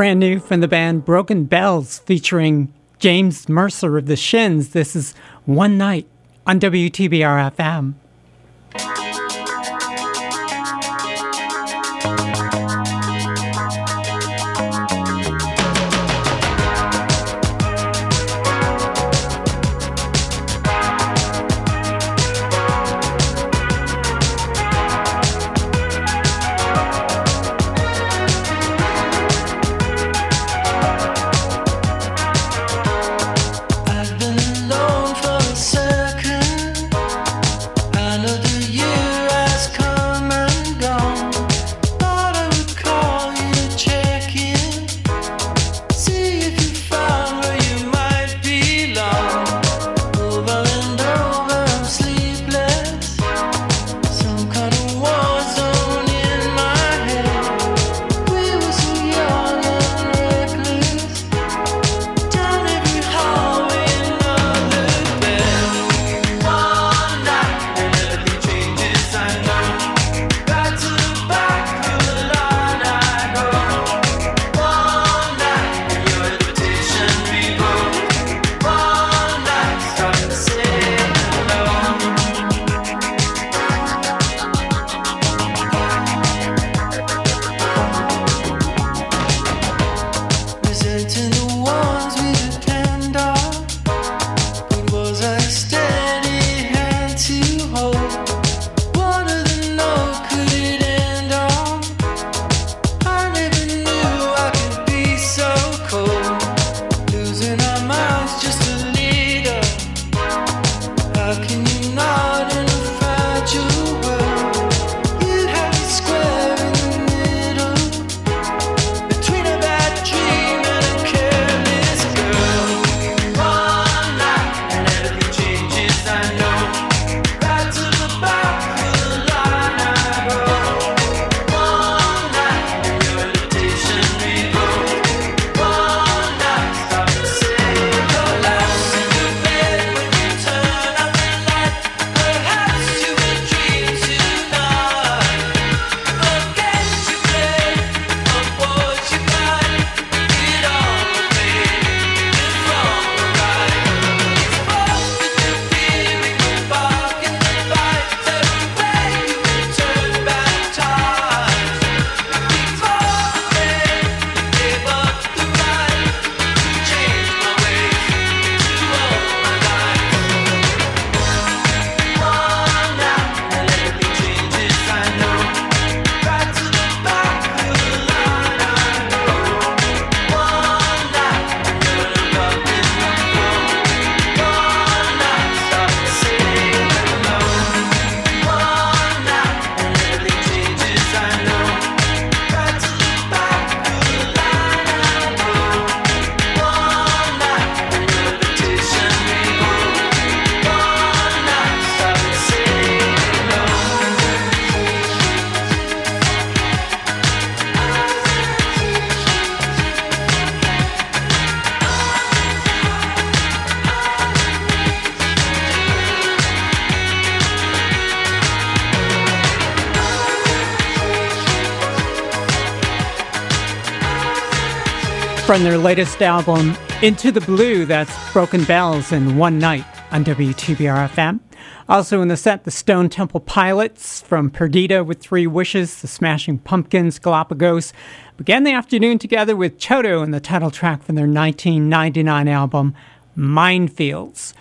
Brand new from the band Broken Bells featuring James Mercer of the Shins. This is One Night on WTBR FM. From their latest album, Into the Blue, that's Broken Bells in One Night on WTBR FM. Also in the set, the Stone Temple Pilots from Perdida with Three Wishes, the Smashing Pumpkins, Galapagos began the afternoon together with Toto and the title track from their 1999 album, Mindfields.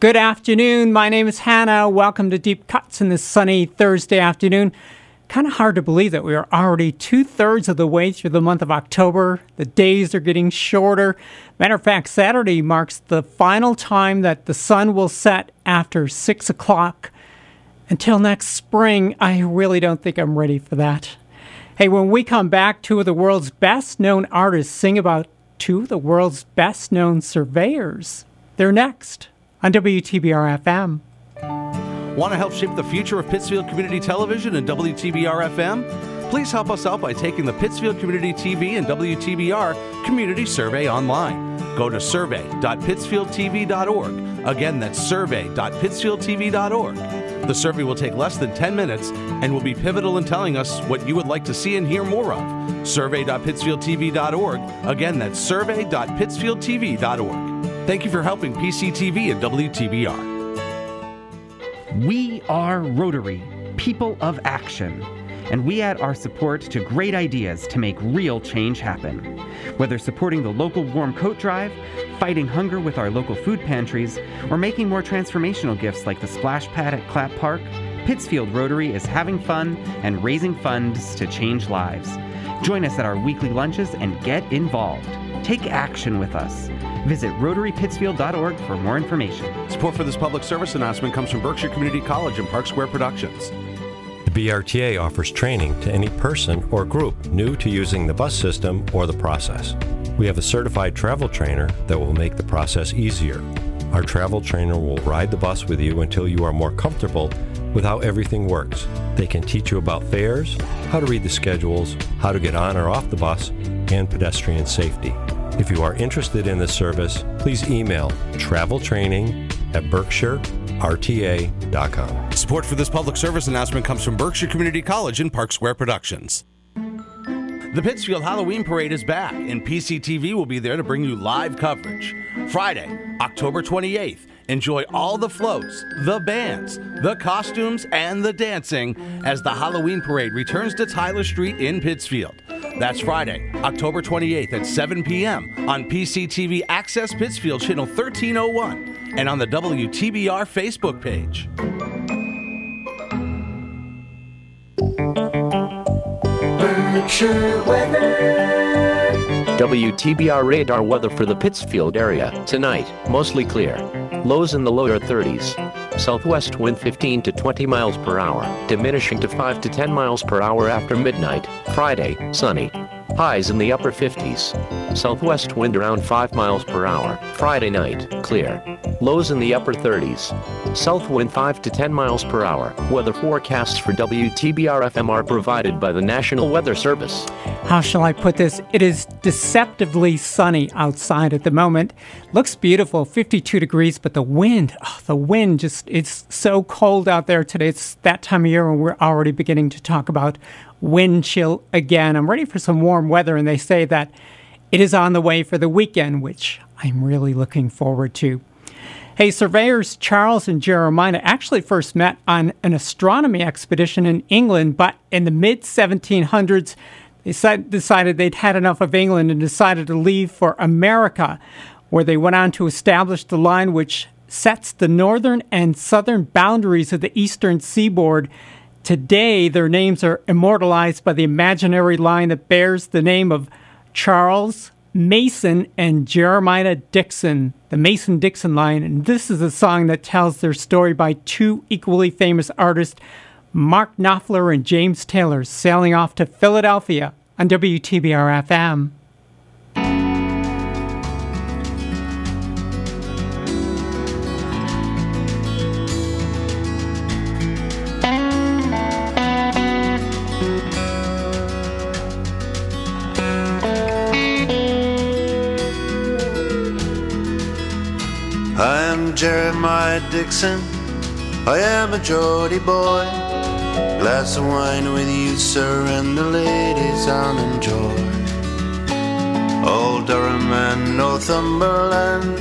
Good afternoon. My name is Hannah. Welcome to Deep Cuts in this sunny Thursday afternoon kind of hard to believe that we are already two thirds of the way through the month of October. The days are getting shorter. Matter of fact, Saturday marks the final time that the sun will set after six o'clock. Until next spring, I really don't think I'm ready for that. Hey, when we come back, two of the world's best known artists sing about two of the world's best known surveyors. They're next on WTBR FM. Want to help shape the future of Pittsfield Community Television and WTBR FM? Please help us out by taking the Pittsfield Community TV and WTBR Community Survey online. Go to survey.pittsfieldtv.org. Again, that's survey.pittsfieldtv.org. The survey will take less than 10 minutes and will be pivotal in telling us what you would like to see and hear more of. Survey.pittsfieldtv.org. Again, that's survey.pittsfieldtv.org. Thank you for helping PCTV and WTBR. We are Rotary, people of action, and we add our support to great ideas to make real change happen. Whether supporting the local warm coat drive, fighting hunger with our local food pantries, or making more transformational gifts like the splash pad at Clapp Park, Pittsfield Rotary is having fun and raising funds to change lives. Join us at our weekly lunches and get involved. Take action with us. Visit RotaryPittsfield.org for more information. Support for this public service announcement comes from Berkshire Community College and Park Square Productions. The BRTA offers training to any person or group new to using the bus system or the process. We have a certified travel trainer that will make the process easier. Our travel trainer will ride the bus with you until you are more comfortable with how everything works. They can teach you about fares, how to read the schedules, how to get on or off the bus, and pedestrian safety. If you are interested in this service, please email traveltraining at berkshirerta.com. Support for this public service announcement comes from Berkshire Community College and Park Square Productions. The Pittsfield Halloween Parade is back, and PCTV will be there to bring you live coverage. Friday, October 28th, enjoy all the floats, the bands, the costumes, and the dancing as the Halloween Parade returns to Tyler Street in Pittsfield. That's Friday, October 28th at 7 p.m. on PCTV Access Pittsfield Channel 1301 and on the WTBR Facebook page. WTBR radar weather for the Pittsfield area. Tonight, mostly clear. Lows in the lower 30s. Southwest wind 15 to 20 miles per hour, diminishing to 5 to 10 miles per hour after midnight. Friday, sunny. Highs in the upper 50s. Southwest wind around 5 miles per hour. Friday night, clear. Lows in the upper 30s. South wind 5 to 10 miles per hour. Weather forecasts for WTBR FM are provided by the National Weather Service. How shall I put this? It is deceptively sunny outside at the moment. Looks beautiful, 52 degrees, but the wind, oh, the wind just, it's so cold out there today. It's that time of year when we're already beginning to talk about wind chill again. I'm ready for some warm weather, and they say that it is on the way for the weekend, which I'm really looking forward to. Hey, surveyors Charles and Jeremiah actually first met on an astronomy expedition in England, but in the mid 1700s, they decided they'd had enough of England and decided to leave for America, where they went on to establish the line which sets the northern and southern boundaries of the eastern seaboard. Today, their names are immortalized by the imaginary line that bears the name of Charles Mason and Jeremiah Dixon, the Mason Dixon line. And this is a song that tells their story by two equally famous artists Mark Knopfler and James Taylor sailing off to Philadelphia on WTBR FM. Jeremiah Dixon. I am a Geordie boy. Glass of wine with you, sir, and the ladies I'll enjoy. Old Durham and Northumberland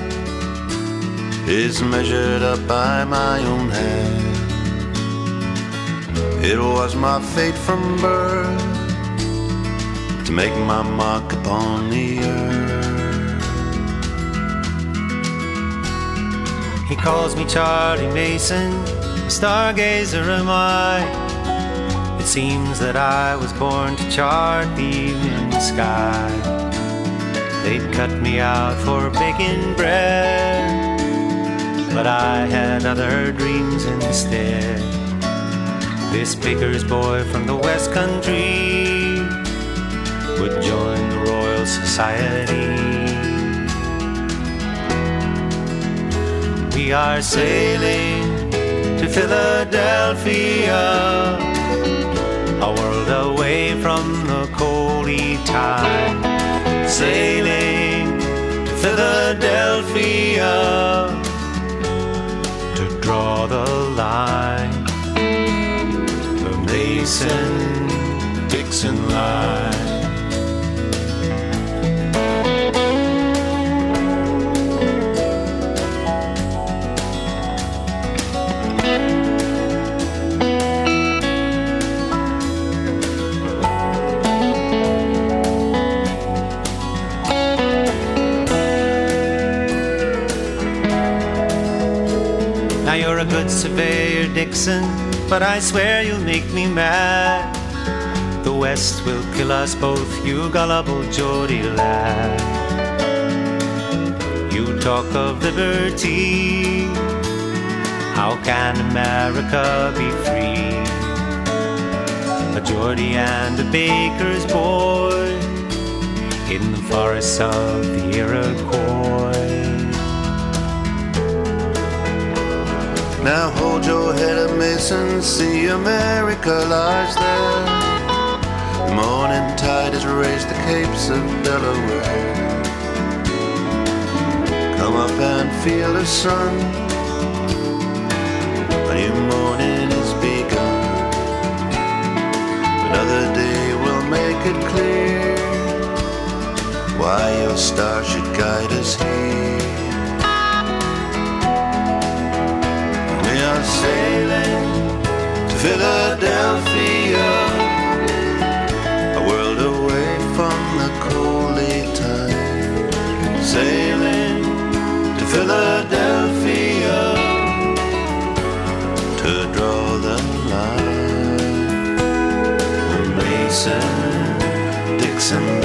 is measured up by my own hand. It was my fate from birth to make my mark upon the earth. He calls me Charlie Mason, stargazer am I. It seems that I was born to chart the evening sky. They'd cut me out for baking bread, but I had other dreams instead. This baker's boy from the West Country would join the Royal Society. We are sailing to Philadelphia, a world away from the coaly Tyne. Sailing to Philadelphia to draw the line. The Mason Dixon line. Good Dixon, but I swear you'll make me mad. The West will kill us both, you gullible Geordie lad. You talk of liberty, how can America be free? A Geordie and a baker's boy in the forests of the Iroquois. Now hold your head up, Mason, see America lies there. The morning tide has raised the capes of Delaware. Come up and feel the sun. A new morning is begun. Another day will make it clear why your star should guide us here. Sailing to Philadelphia, a world away from the coaly Tyne. Sailing to Philadelphia to draw the line. Mason Dixon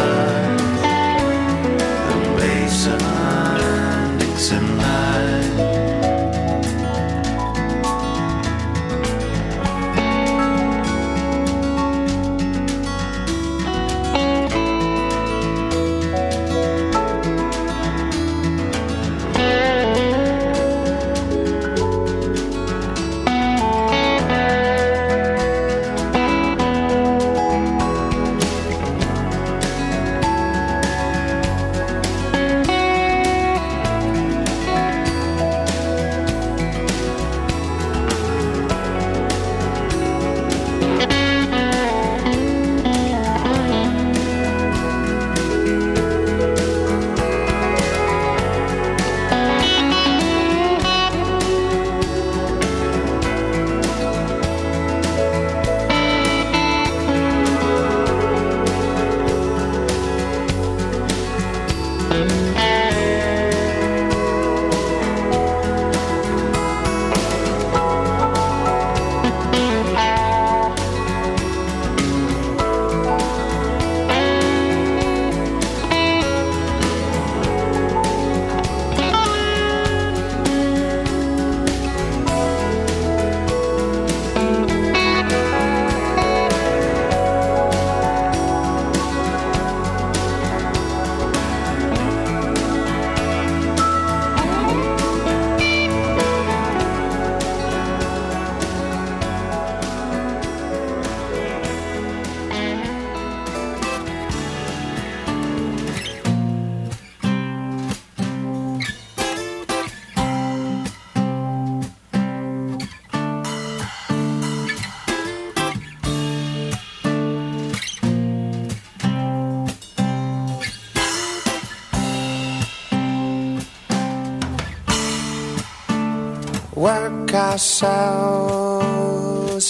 ourselves,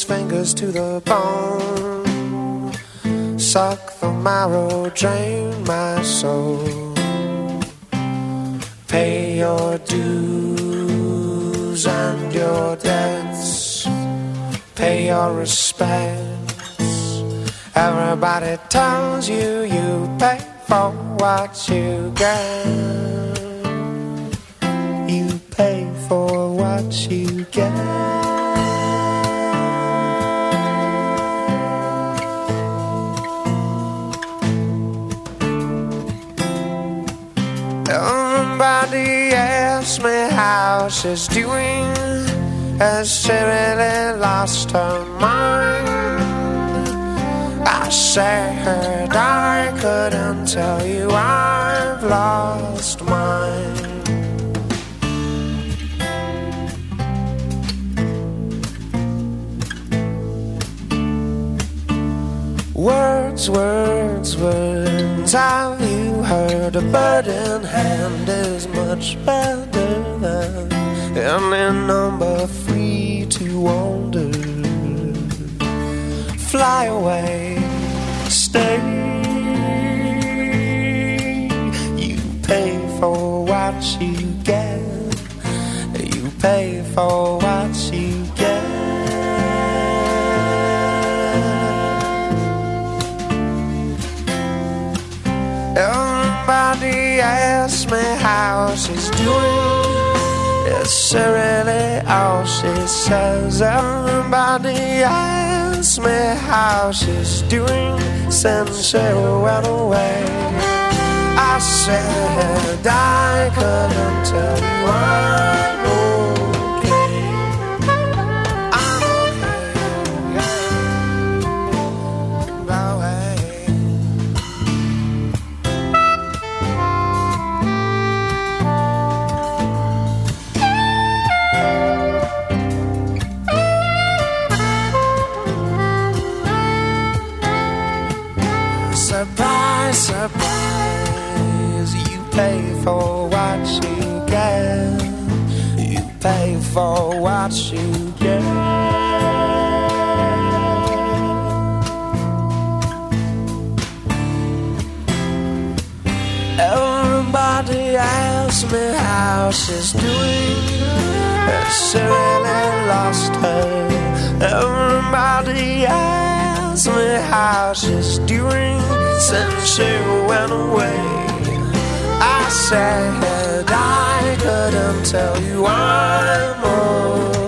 fingers to the bone, suck the marrow, drain my soul. Pay your dues and your debts, pay your respects. Everybody tells you you pay for what you get. Asks me how she's doing. Has she really lost her mind? I said I couldn't tell you I've lost mine. Words, words, words. Have you heard a bird in hand is much better than any number free to wander? Fly away, stay. You pay for what you get. You pay for what you get. Everybody asks me how she's doing. Really all she says. Everybody asks me how she's doing since she went away. I said I couldn't tell me how she's doing. Really lost her? Everybody asks me how she's doing since she went away. I said I couldn't tell you I'm okay.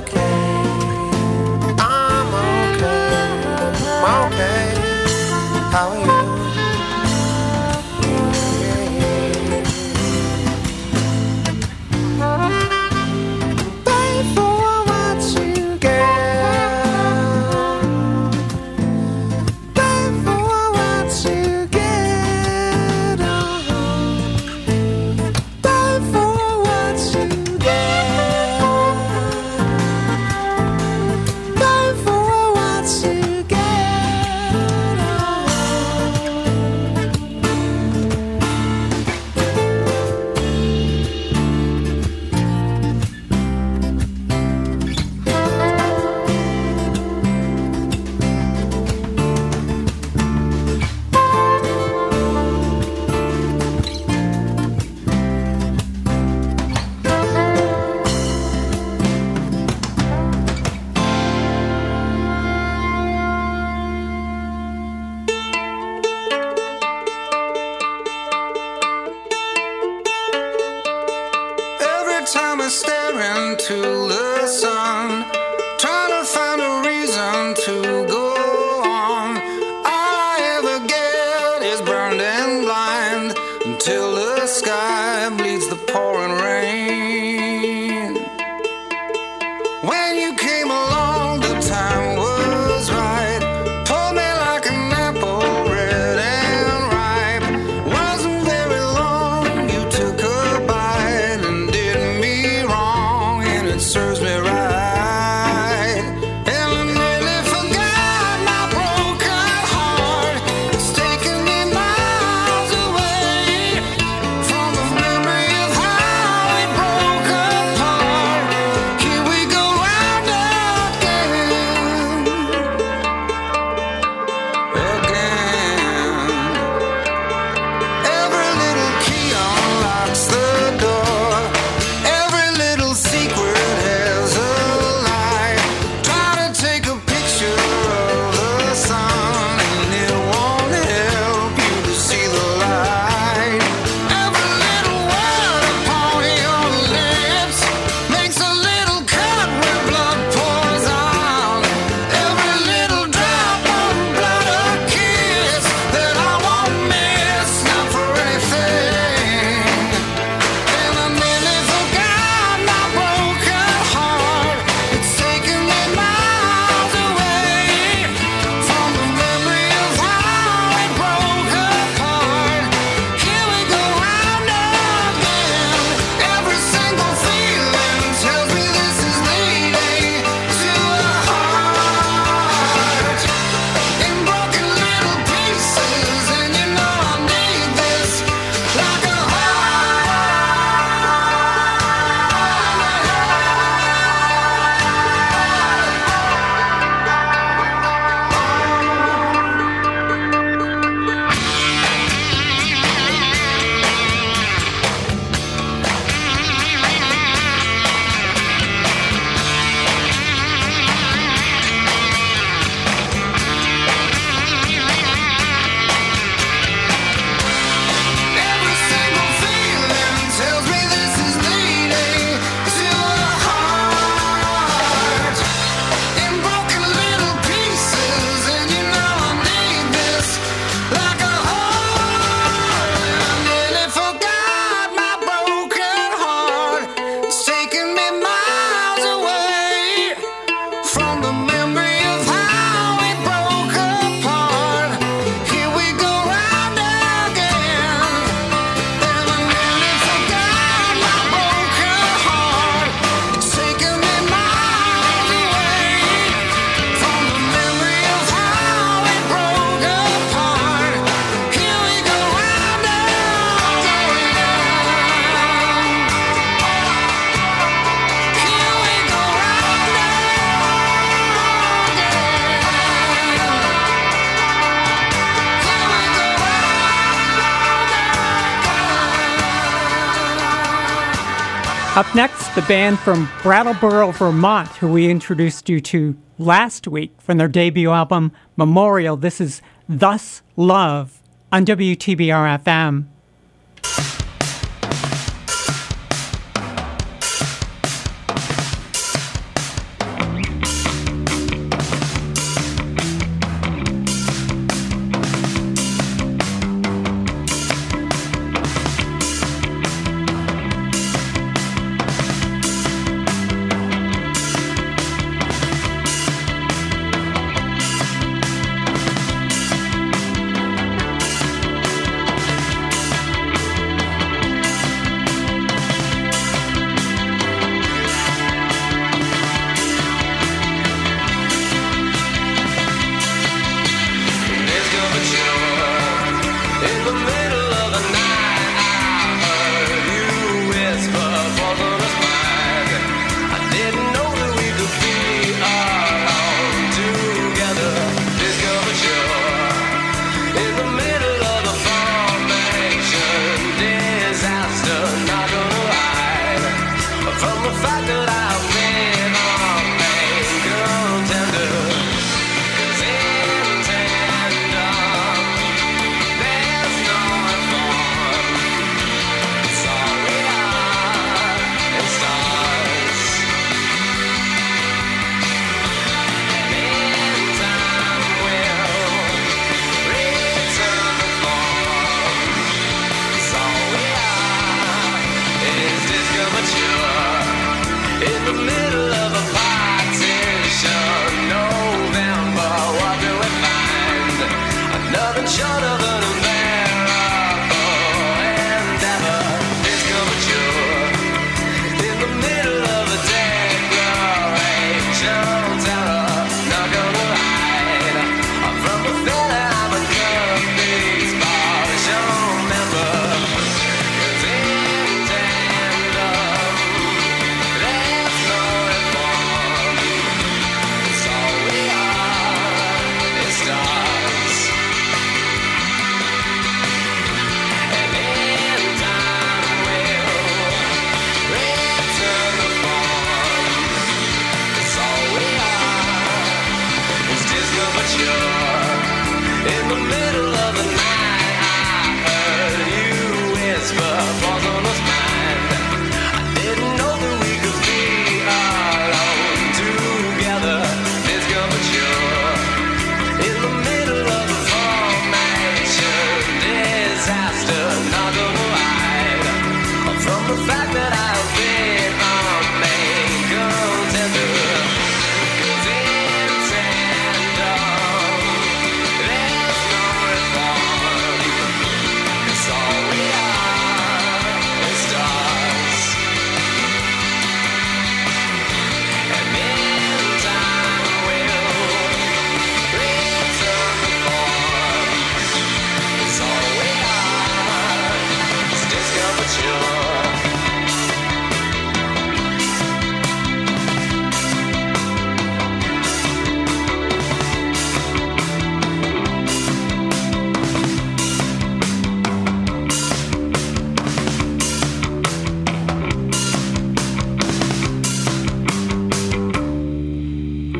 The band from Brattleboro, Vermont, who we introduced you to last week from their debut album, Memorial. This is Thus Love on WTBR FM.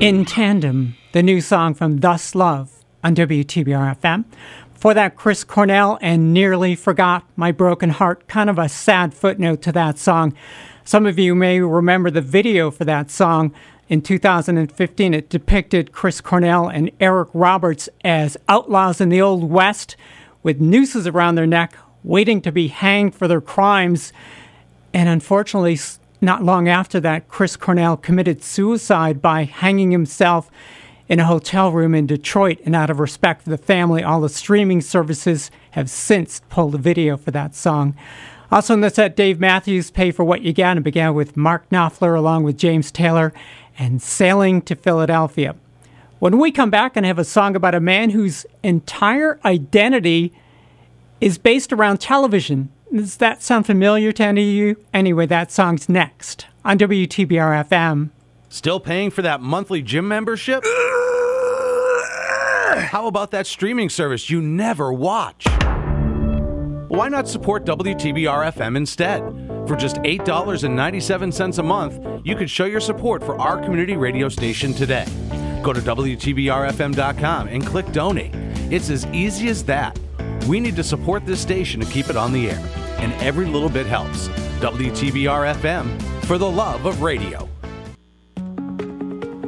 In Tandem, the new song from Thus Love on WTBR FM. For that, Chris Cornell and Nearly Forgot My Broken Heart. Kind of a sad footnote to that song. Some of you may remember the video for that song. In 2015, it depicted Chris Cornell and Eric Roberts as outlaws in the Old West with nooses around their neck, waiting to be hanged for their crimes. And unfortunately, not long after that, Chris Cornell committed suicide by hanging himself in a hotel room in Detroit. And out of respect for the family, all the streaming services have since pulled a video for that song. Also in the set, Dave Matthews, Pay for What You Get, and began with Mark Knopfler along with James Taylor and Sailing to Philadelphia. When we come back and have a song about a man whose entire identity is based around television, does that sound familiar to any of you? Anyway, that song's next on WTBR FM. Still paying for that monthly gym membership? How about that streaming service you never watch? Why not support WTBR FM instead? For just $8.97 a month, you can show your support for our community radio station today. Go to WTBRFM.com and click donate. It's as easy as that. We need to support this station to keep it on the air, and every little bit helps. WTBR FM for the love of radio.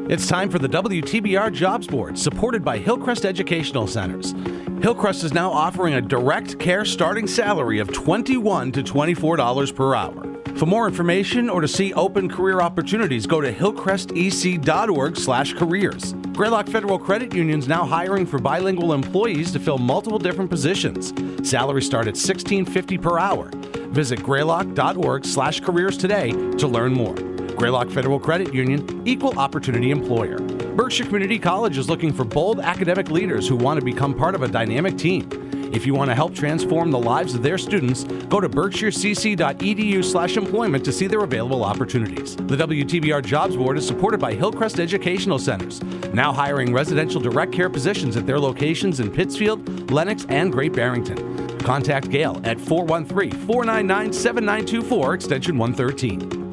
It's time for the WTBR Jobs Board, supported by Hillcrest Educational Centers. Hillcrest is now offering a direct care starting salary of 21 to $24 per hour. For more information or to see open career opportunities, go to hillcrestec.org/careers. Greylock Federal Credit Union is now hiring for bilingual employees to fill multiple different positions. Salaries start at $16.50 per hour. Visit greylock.org/careers today to learn more. Greylock Federal Credit Union, equal opportunity employer. Berkshire Community College is looking for bold academic leaders who want to become part of a dynamic team. If you want to help transform the lives of their students, go to berkshirecc.edu/employment to see their available opportunities. The WTBR Jobs Board is supported by Hillcrest Educational Centers, now hiring residential direct care positions at their locations in Pittsfield, Lenox, and Great Barrington. Contact Gail at 413-499-7924 extension 113.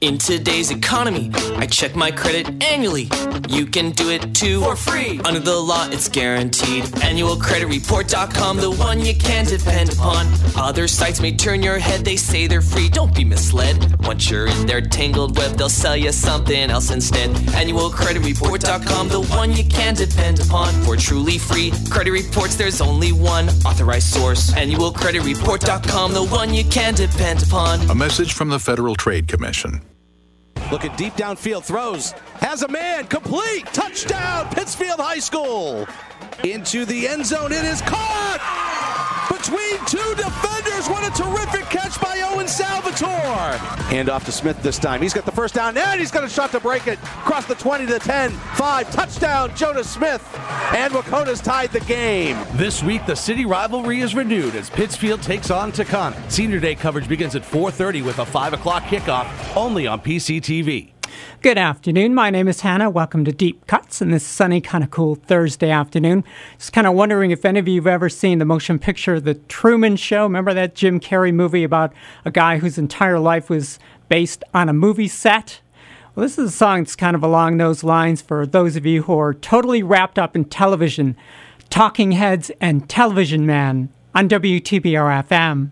In today's economy, I check my credit annually. You can do it too for free. Under the law, it's guaranteed. AnnualCreditReport.com, the one you can depend upon. Other sites may turn your head, they say they're free. Don't be misled. Once you're in their tangled web, they'll sell you something else instead. AnnualCreditReport.com, the one you can depend upon. For truly free credit reports, there's only one authorized source. AnnualCreditReport.com, the one you can depend upon. A message from the Federal Trade Commission. Looking deep downfield, throws, has a man, complete, touchdown, Pittsfield High School. Into the end zone, it is caught between two defenders. What a terrific catch by Owen Salvatore. Hand off to Smith this time. He's got the first down, and he's got a shot to break it. Across the 20 to the 10, 5, touchdown, Jonas Smith. And Wakona's tied the game. This week, the city rivalry is renewed as Pittsfield takes on Taconic. Senior Day coverage begins at 4.30 with a 5 o'clock kickoff only on PCTV. Good afternoon. My name is Hannah. Welcome to Deep Cuts in this sunny, kind of cool Thursday afternoon. Just kind of wondering if any of you have ever seen the motion picture The Truman Show. Remember that Jim Carrey movie about a guy whose entire life was based on a movie set? Well, this is a song that's kind of along those lines for those of you who are totally wrapped up in television, Talking Heads, and Television Man on WTBR FM.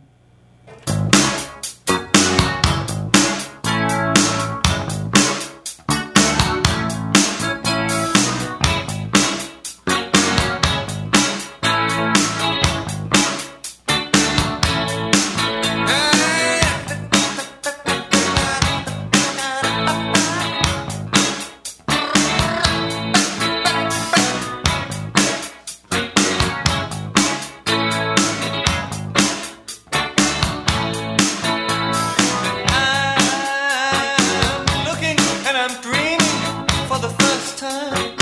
Time.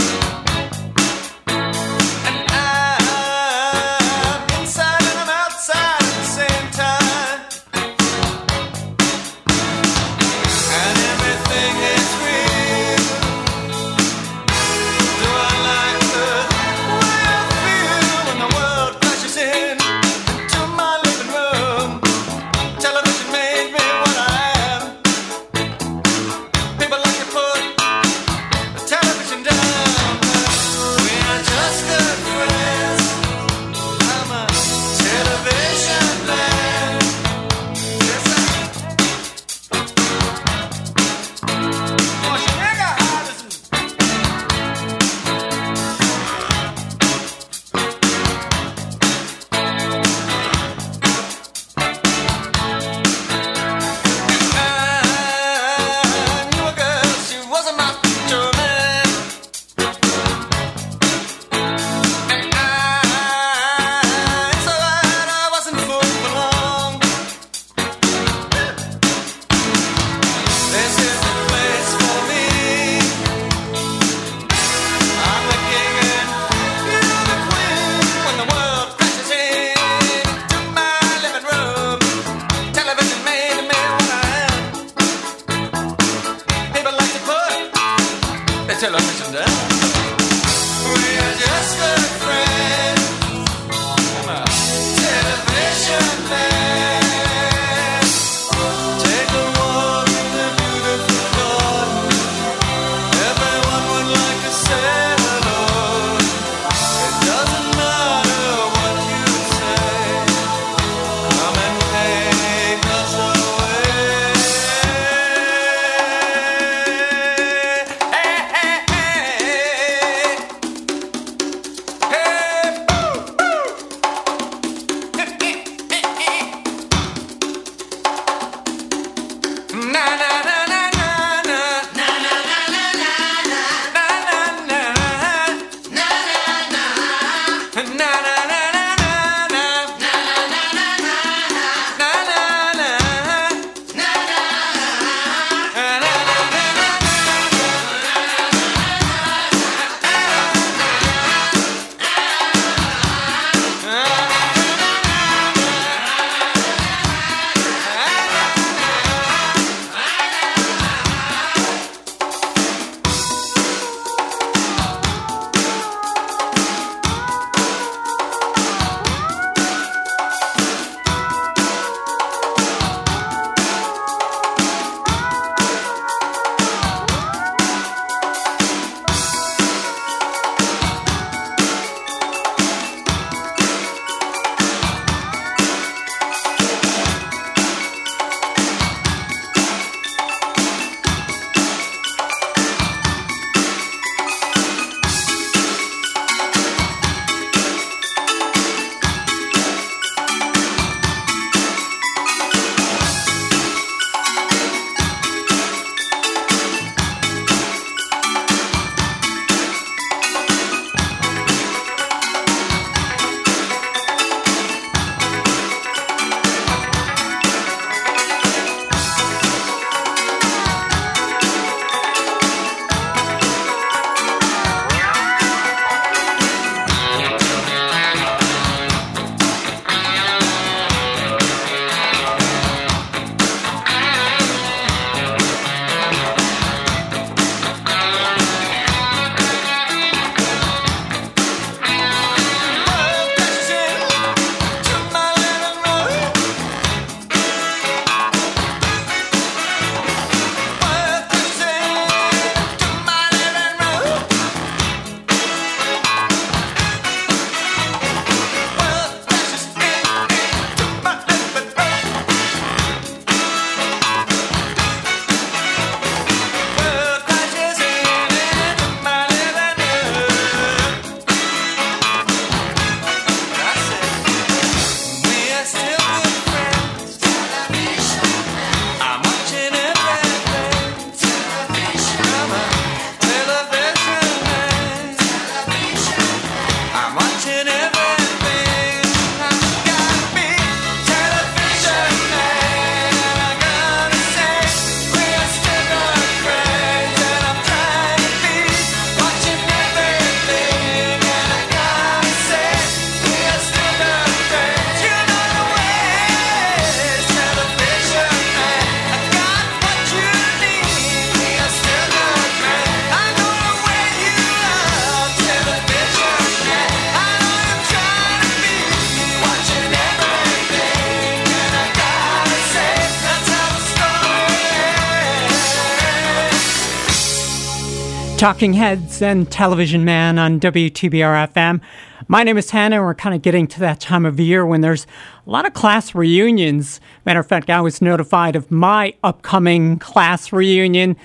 Talking Heads and Television Man on WTBR FM. My name is Hannah, and we're kind of getting to that time of year when there's a lot of class reunions. Matter of fact, I was notified of my upcoming class reunion.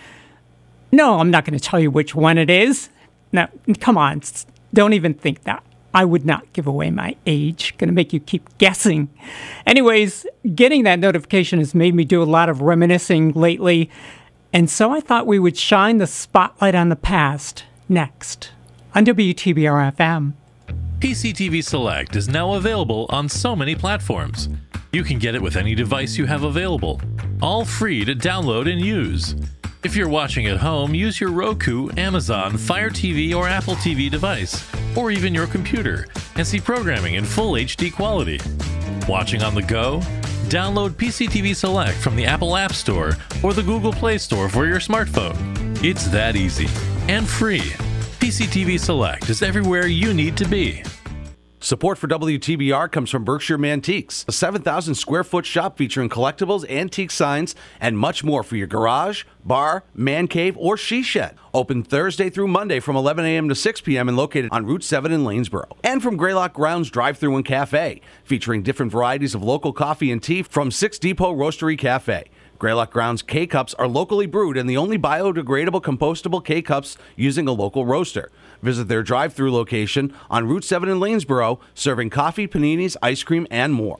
No, I'm not going to tell you which one it is. No, come on, don't even think that. I would not give away my age. Going to make you keep guessing. Anyways, getting that notification has made me do a lot of reminiscing lately. And so I thought we would shine the spotlight on the past next on WTBR FM. PCTV Select is now available on so many platforms. You can get it with any device you have available, all free to download and use. If you're watching at home, use your Roku, Amazon, Fire TV, or Apple TV device, or even your computer, and see programming in full HD quality. Watching on the go? Download PCTV Select from the Apple App Store or the Google Play Store for your smartphone. It's that easy and free. PCTV Select is everywhere you need to be. Support for WTBR comes from Berkshire Mantiques, a 7,000 square foot shop featuring collectibles, antique signs, and much more for your garage, bar, man cave, or she shed. Open Thursday through Monday from 11 a.m. to 6 p.m. and located on Route 7 in Lanesboro. And from Greylock Grounds Drive Through and Cafe, featuring different varieties of local coffee and tea from Six Depot Roastery Cafe. Greylock Grounds K Cups are locally brewed and the only biodegradable compostable K Cups using a local roaster. Visit their drive through location on Route 7 in Lanesboro, serving coffee, paninis, ice cream, and more.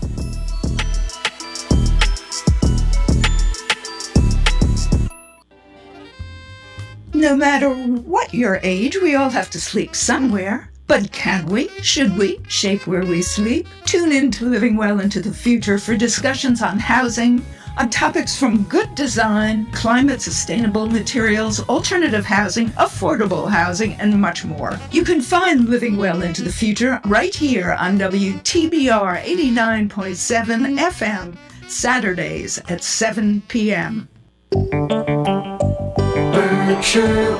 No matter what your age, we all have to sleep somewhere. But can we? Should we? Shape where we sleep? Tune in to Living Well into the Future for discussions on housing, on topics from good design, climate sustainable materials, alternative housing, affordable housing, and much more. You can find Living Well into the Future right here on WTBR 89.7 FM, Saturdays at 7 p.m.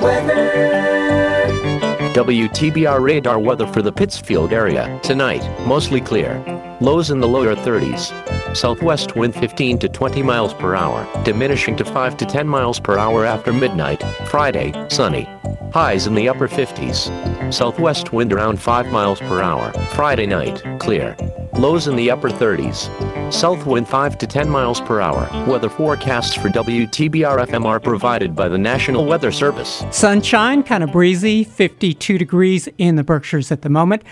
Weather. WTBR radar weather for the Pittsfield area. Tonight, mostly clear. Lows in the lower 30s. Southwest wind 15 to 20 miles per hour, diminishing to 5 to 10 miles per hour after midnight. Friday, sunny. Highs in the upper 50s. Southwest wind around 5 miles per hour. Friday night, clear. Lows in the upper 30s. South wind 5 to 10 miles per hour. Weather forecasts for WTBR FM are provided by the National Weather Service. Sunshine, kind of breezy, 52 degrees in the Berkshires at the moment.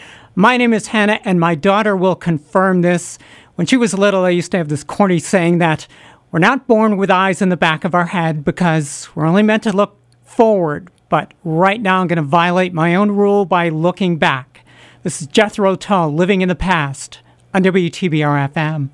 My name is Hannah, and my daughter will confirm this. When she was little, I used to have this corny saying that we're not born with eyes in the back of our head because we're only meant to look forward. But right now, I'm going to violate my own rule by looking back. This is Jethro Tull, Living in the Past, on WTBR FM.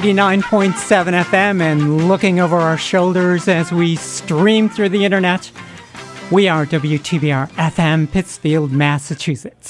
89.7 FM and looking over our shoulders as we stream through the internet. We are WTBR FM, Pittsfield, Massachusetts.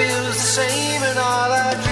feels the same and all I dream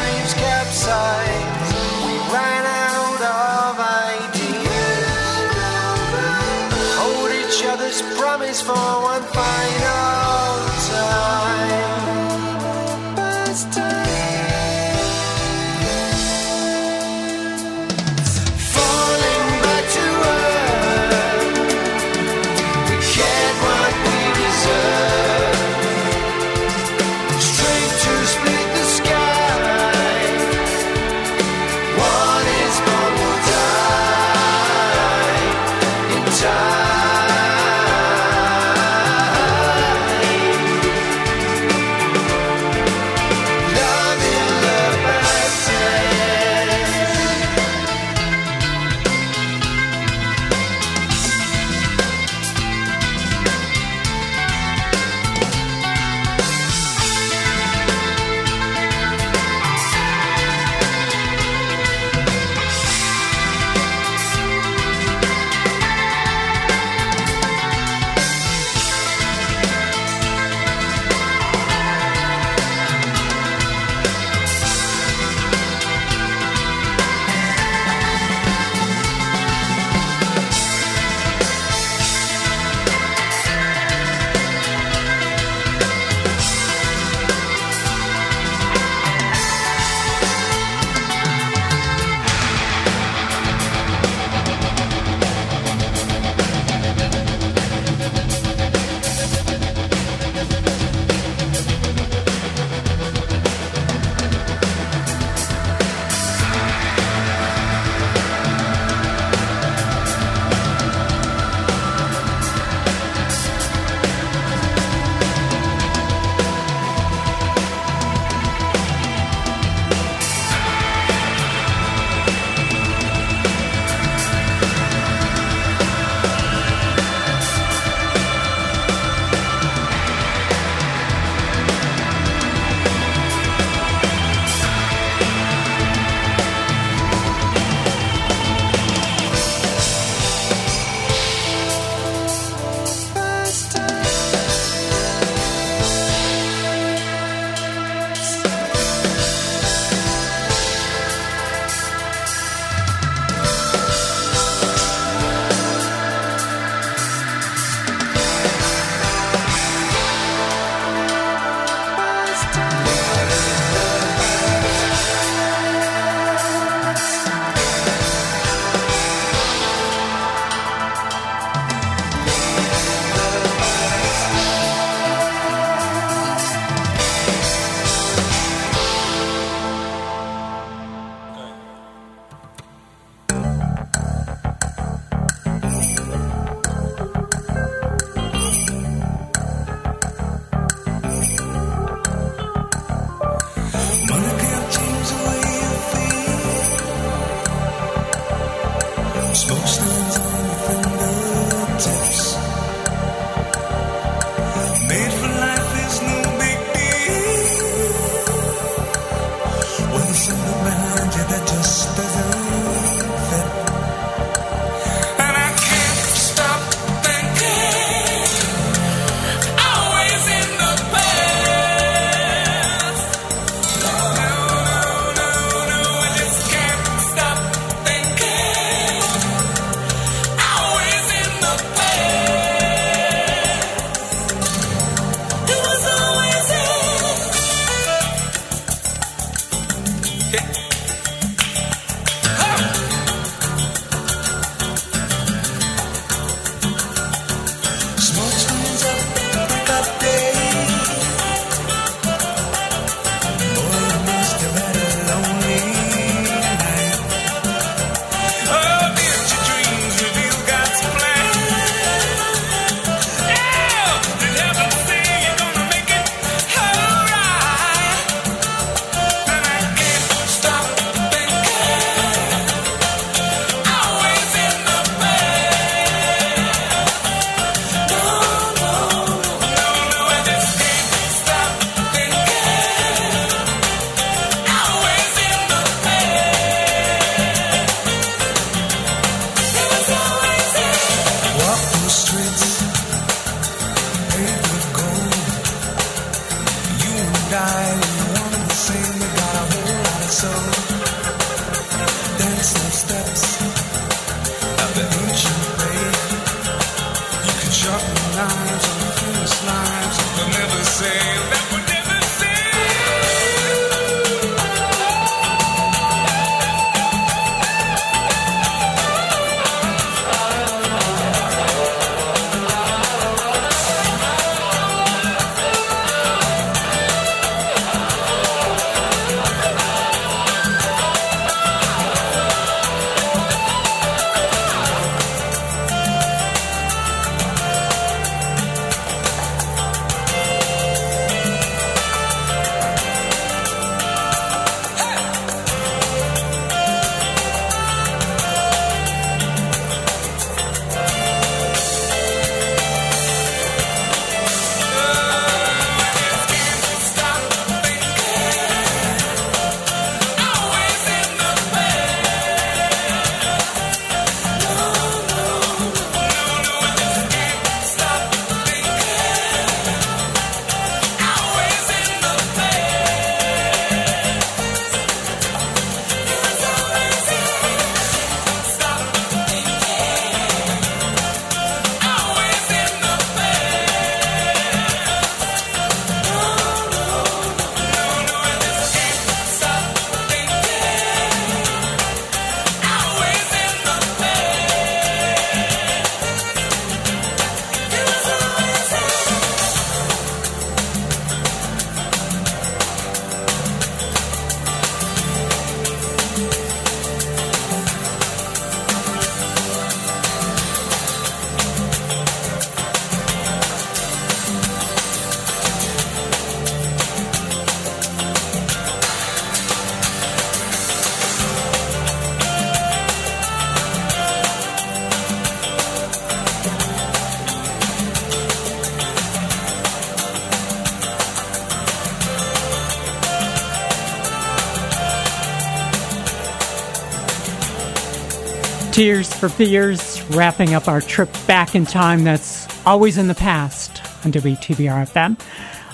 Tears for Fears, wrapping up our trip back in time that's always in the past on WTBR FM.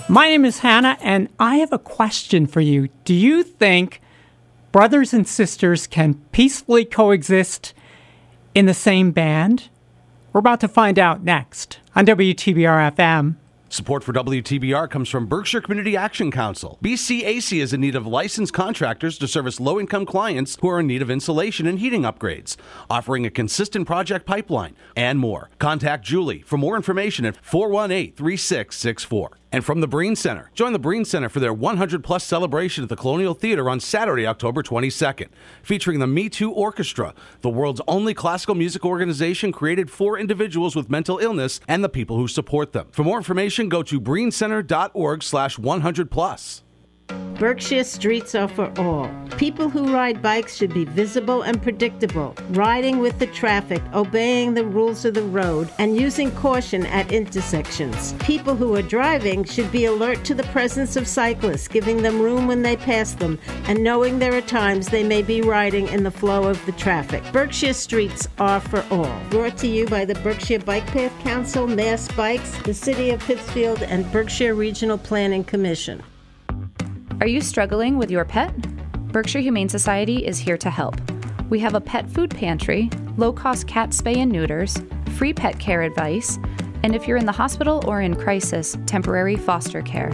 My name is Hannah, and I have a question for you. Do you think brothers and sisters can peacefully coexist in the same band? We're about to find out next on WTBR FM. Support for WTBR comes from Berkshire Community Action Council. BCAC is in need of licensed contractors to service low income clients who are in need of insulation and heating upgrades, offering a consistent project pipeline and more. Contact Julie for more information at 418 3664. And from the Brien Center, join the Brien Center for their 100 plus celebration at the Colonial Theater on Saturday, October 22nd, featuring the Me Too Orchestra, the world's only classical music organization created for individuals with mental illness and the people who support them. For more information, go to briencenter.org slash 100 plus. Berkshire streets are for all. People who ride bikes should be visible and predictable, riding with the traffic, obeying the rules of the road, and using caution at intersections. People who are driving should be alert to the presence of cyclists, giving them room when they pass them, and knowing there are times they may be riding in the flow of the traffic. Berkshire streets are for all. Brought to you by the Berkshire Bike Path Council, Mass Bikes, the City of Pittsfield, and Berkshire Regional Planning Commission. Are you struggling with your pet? Berkshire Humane Society is here to help. We have a pet food pantry, low cost cat spay and neuters, free pet care advice, and if you're in the hospital or in crisis, temporary foster care.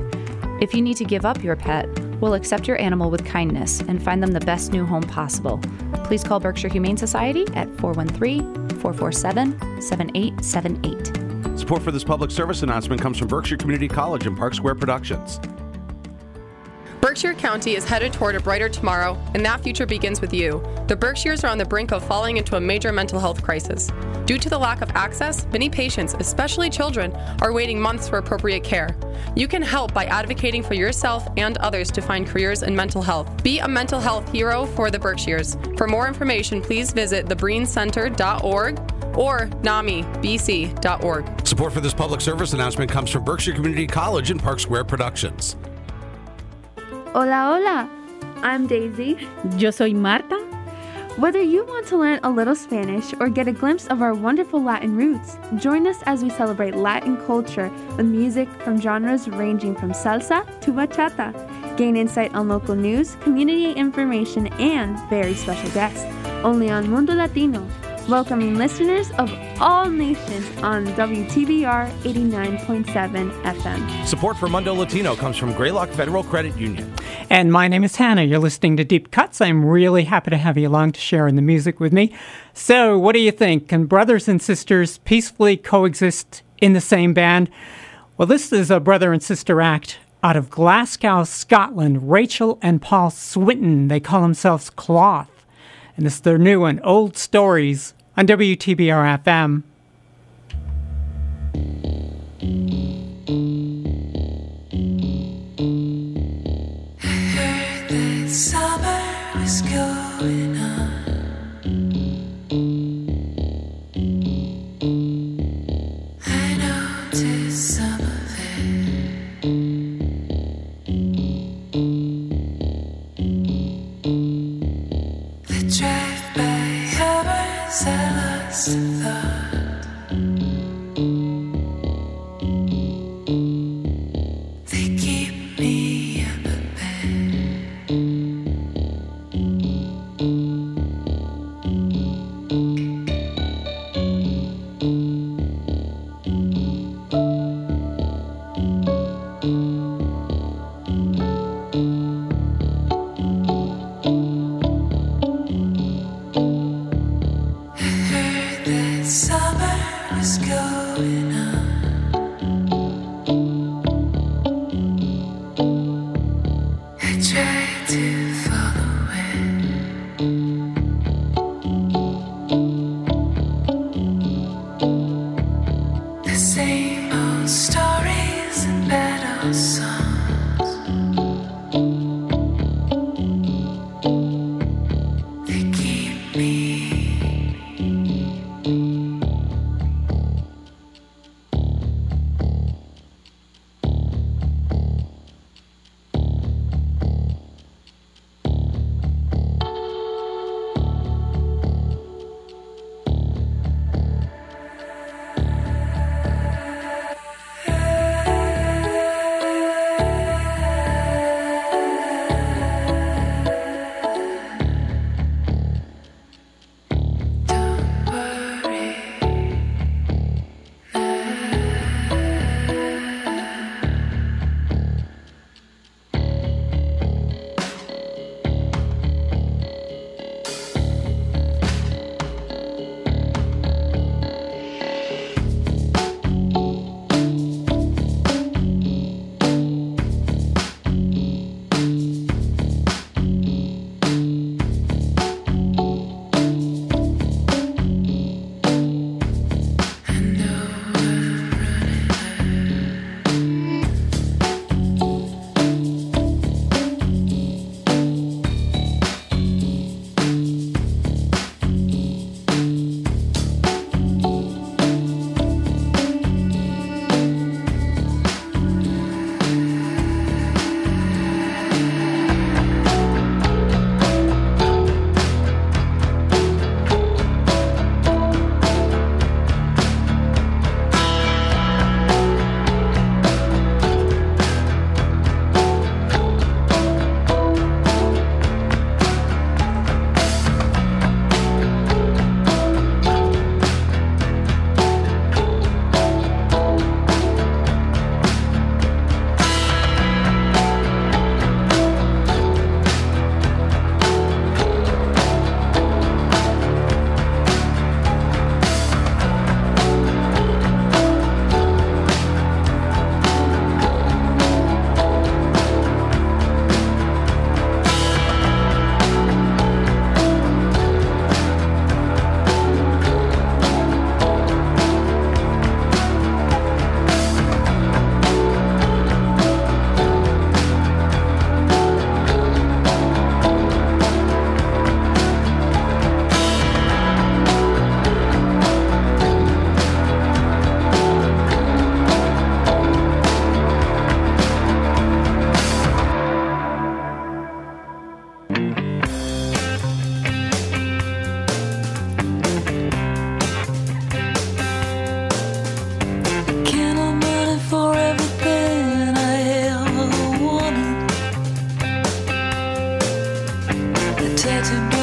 If you need to give up your pet, we'll accept your animal with kindness and find them the best new home possible. Please call Berkshire Humane Society at 413 447 7878. Support for this public service announcement comes from Berkshire Community College and Park Square Productions. Berkshire County is headed toward a brighter tomorrow, and that future begins with you. The Berkshires are on the brink of falling into a major mental health crisis. Due to the lack of access, many patients, especially children, are waiting months for appropriate care. You can help by advocating for yourself and others to find careers in mental health. Be a mental health hero for the Berkshires. For more information, please visit thebriencenter.org or namibc.org. Support for this public service announcement comes from Berkshire Community College and Park Square Productions. Hola, hola. I'm Daisy. Yo soy Marta. Whether you want to learn a little Spanish or get a glimpse of our wonderful Latin roots, join us as we celebrate Latin culture with music from genres ranging from salsa to bachata. Gain insight on local news, community information, and very special guests. Only on Mundo Latino, welcoming listeners of all nations on WTBR 89.7 FM. Support for Mundo Latino comes from Greylock Federal Credit Union. And my name is Hannah. You're listening to Deep Cuts. I'm really happy to have you along to share in the music with me. So, what do you think? Can brothers and sisters peacefully coexist in the same band? Well, this is a brother and sister act out of Glasgow, Scotland, Rachel and Paul Swinton. They call themselves Cloth. And this is their new one, Old Stories, on WTBR FM. Tattooed burn for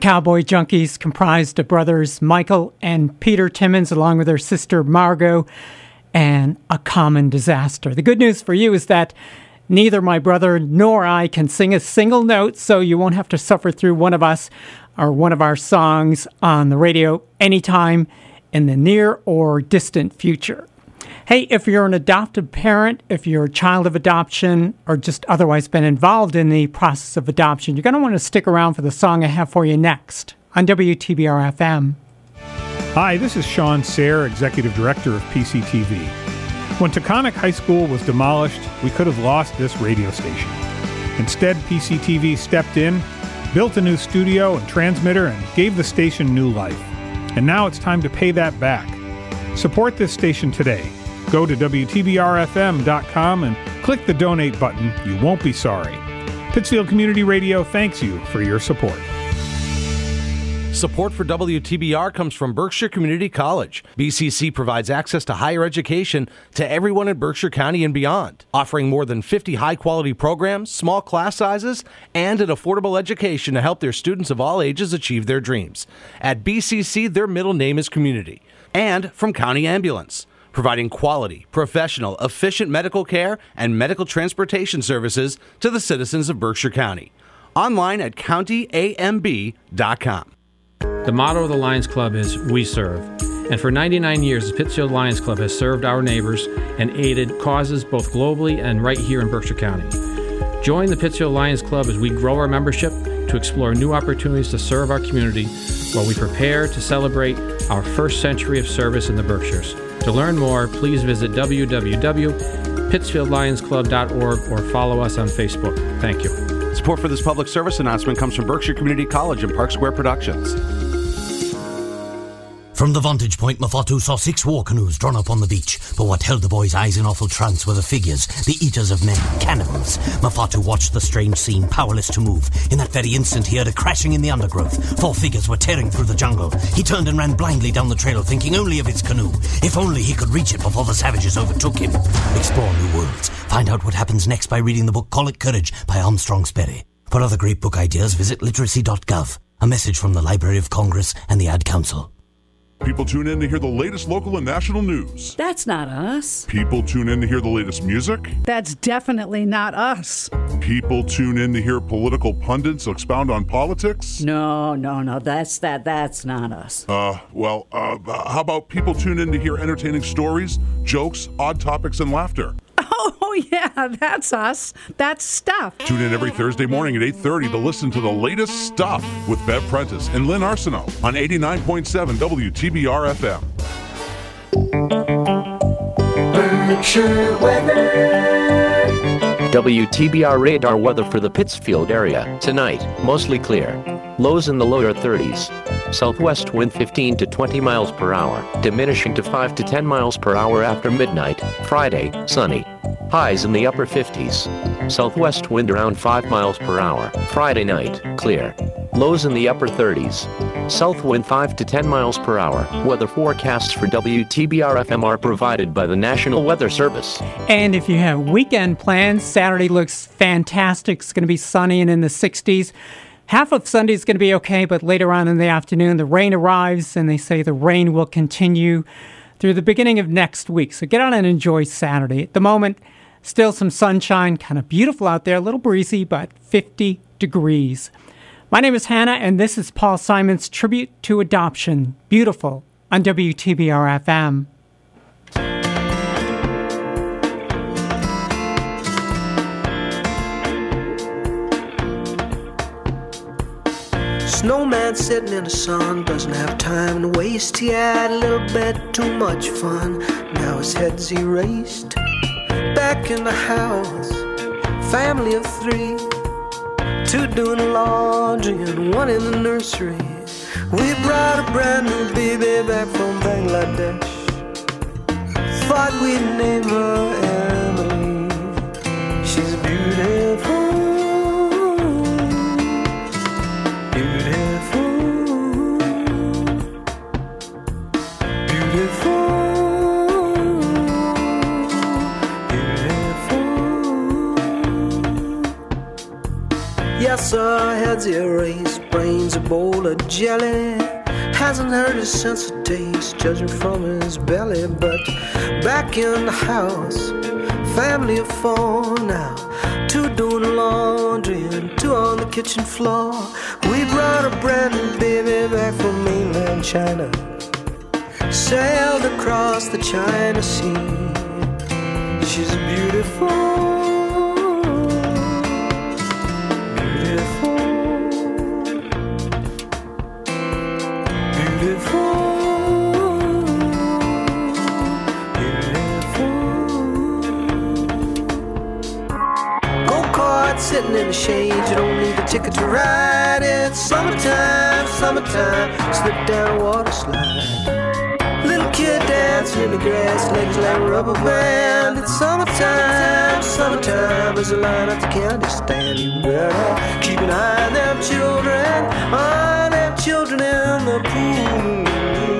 Cowboy Junkies comprised of brothers Michael and Peter Timmins, along with their sister Margo, and a common disaster. The good news for you is that neither my brother nor I can sing a single note, so you won't have to suffer through one of us or one of our songs on the radio anytime in the near or distant future. Hey, if you're an adoptive parent, if you're a child of adoption, or just otherwise been involved in the process of adoption, you're going to want to stick around for the song I have for you next on WTBR FM. Hi, this is Shawn Serre, Executive Director of PCTV. When Taconic High School was demolished, we could have lost this radio station. Instead, PCTV stepped in, built a new studio and transmitter, and gave the station new life. And now it's time to pay that back. Support this station today. Go to WTBRFM.com and click the donate button. You won't be sorry. Pittsfield Community Radio thanks you for your support. Support for WTBR comes from Berkshire Community College. BCC provides access to higher education to everyone in Berkshire County and beyond, offering more than 50 high quality programs, small class sizes, and an affordable education to help their students of all ages achieve their dreams. At BCC, their middle name is Community. And from County Ambulance, providing quality, professional, efficient medical care and medical transportation services to the citizens of Berkshire County. Online at countyamb.com. The motto of the Lions Club is We Serve. And for 99 years, the Pittsfield Lions Club has served our neighbors and aided causes both globally and right here in Berkshire County. Join the Pittsfield Lions Club as we grow our membership to explore new opportunities to serve our community while we prepare to celebrate our first century of service in the Berkshires. To learn more, please visit www.pittsfieldlionsclub.org or follow us on Facebook. Thank you. Support for this public service announcement comes from Berkshire Community College and Park Square Productions. From the vantage point, Mafatu saw six war canoes drawn up on the beach. But what held the boy's eyes in awful trance were the figures, the eaters of men, cannibals. Mafatu watched the strange scene, powerless to move. In that very instant, he heard a crashing in the undergrowth. Four figures were tearing through the jungle. He turned and ran blindly down the trail, thinking only of his canoe. If only he could reach it before the savages overtook him. Explore new worlds. Find out what happens next by reading the book Call It Courage by Armstrong Sperry. For other great book ideas, visit literacy.gov. A message from the Library of Congress and the Ad Council. People tune in to hear the latest local and national news. That's not us. People tune in to hear the latest music. That's definitely not us. People tune in to hear political pundits expound on politics. No, no, no. That's that. That's not us. Uh, well, uh, uh, how about people tune in to hear entertaining stories, jokes, odd topics, and laughter? Oh yeah, that's us. That's stuff. Tune in every Thursday morning at 8.30 to listen to the latest stuff with Bev Prentice and Lynn Arsenault on 89.7 WTBR FM. Berkshire weather. WTBR radar weather for the Pittsfield area. Tonight, mostly clear. Lows in the lower 30s. Southwest wind 15 to 20 miles per hour, diminishing to 5 to 10 miles per hour after midnight. Friday, sunny. Highs in the upper 50s. Southwest wind around 5 miles per hour. Friday night, clear. Lows in the upper 30s. South wind 5 to 10 miles per hour. Weather forecasts for WTBR FM are provided by the National Weather Service. And if you have weekend plans, Saturday looks fantastic. It's going to be sunny and in the 60s. Half of Sunday is going to be okay, but later on in the afternoon, the rain arrives, and they say the rain will continue through the beginning of next week. So get out and enjoy Saturday. At the moment, still some sunshine, kind of beautiful out there, a little breezy, but 50 degrees. My name is Hannah, and this is Paul Simon's Tribute to Adoption. Beautiful on WTBR FM. Snowman sitting in the sun doesn't have time to waste. He had a little bit too much fun. Now his head's erased. Back in the house, family of three. Two doing laundry and one in the nursery. We brought a brand new baby back from Bangladesh. Thought we'd name her Emily. She's beautiful. Beautiful, Our heads erased, brains a bowl of jelly. Hasn't heard his sense of taste, judging from his belly. But back in the house, family of four now. Two doing laundry and two on the kitchen floor. We brought a brand new baby back from mainland China. Sailed across the China Sea. She's. Beautiful. The you don't need a ticket to ride. It's summertime, summertime, slip down water slide. Little kid dancing in the grass, legs like rubber band. It's summertime, summertime, there's a line at the candy stand. You better keep an eye on them children, on them children in the pool.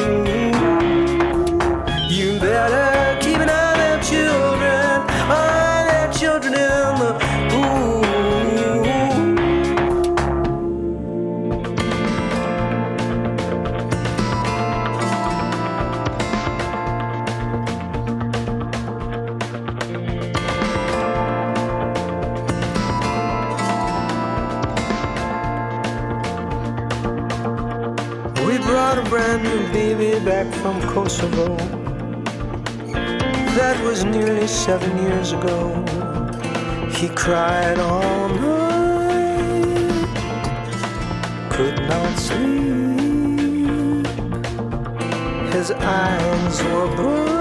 Back from Kosovo. That was nearly seven years ago. He cried all night, could not sleep. His eyes were bright,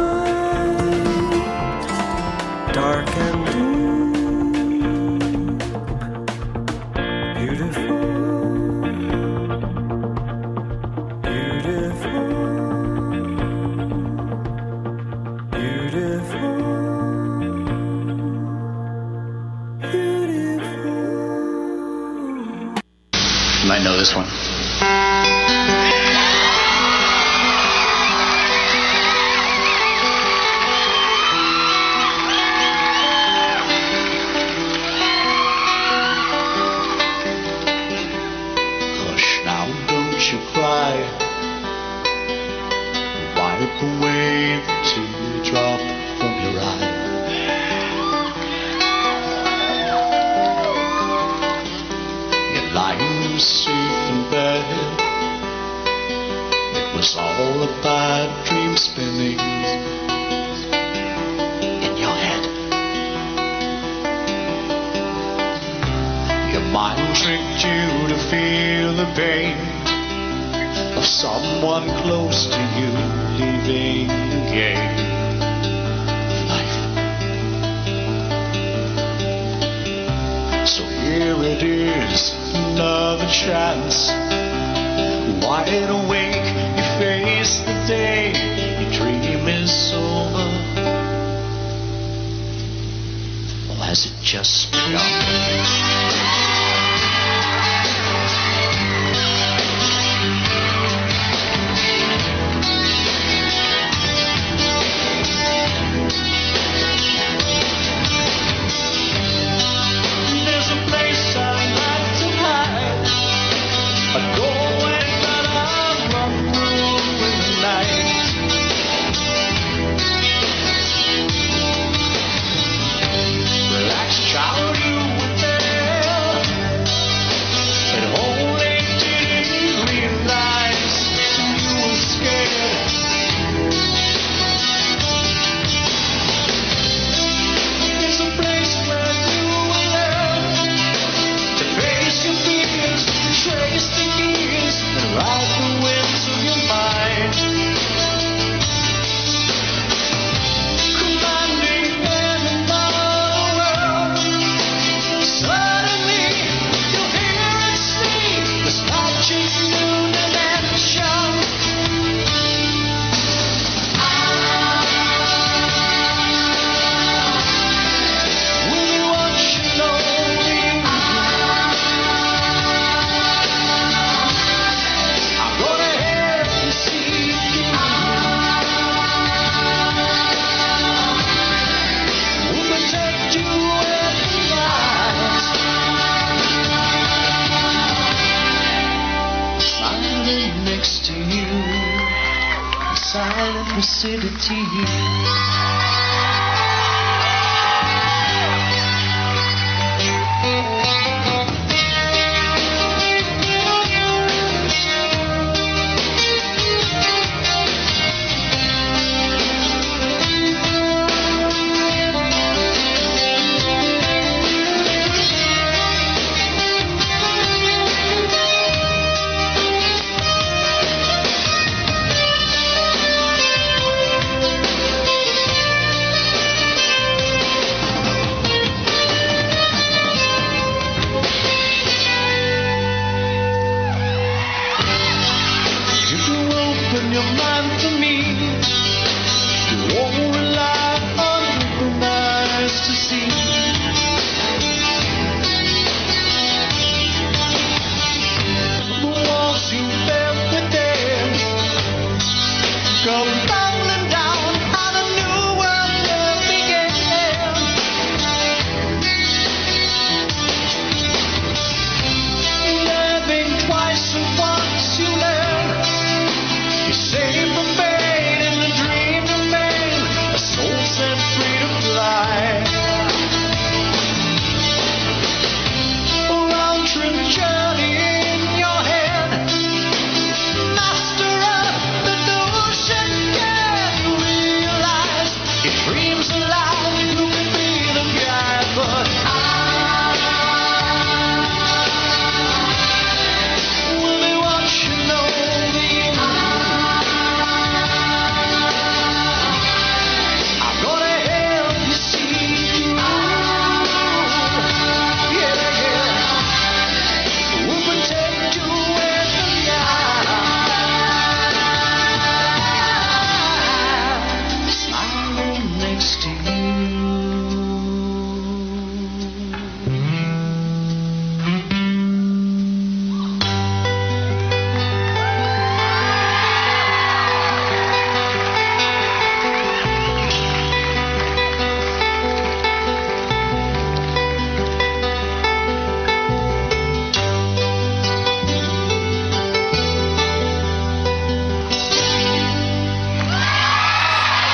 Here it is, another chance. Wide awake, you face the day. Your dream is over. Or has it just begun?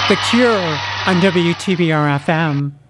The Cure on WTBR FM.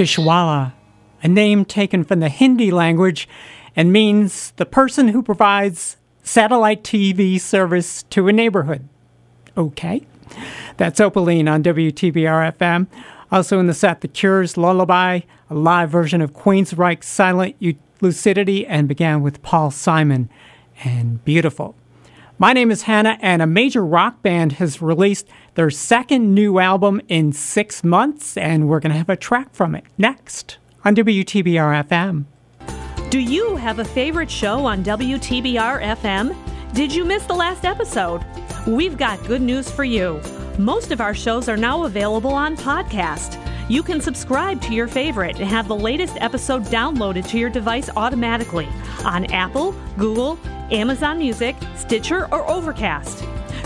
Knees. Dishwalla, a name taken from the Hindi language and means the person who provides satellite TV service to a neighborhood. Okay. That's Opaline on WTBR FM. Also in the set, The Cure's Lullaby, a live version of Queensryche's Silent Lucidity, and began with Paul Simon and Beautiful. My name is Hannah, and a major rock band has released their second new album in six months, and we're going to have a track from it next on WTBR FM. Do you have a favorite show on WTBR FM? Did you miss the last episode? We've got good news for you. Most of our shows are now available on podcast. You can subscribe to your favorite and have the latest episode downloaded to your device automatically on Apple, Google, Amazon Music, Stitcher, or Overcast.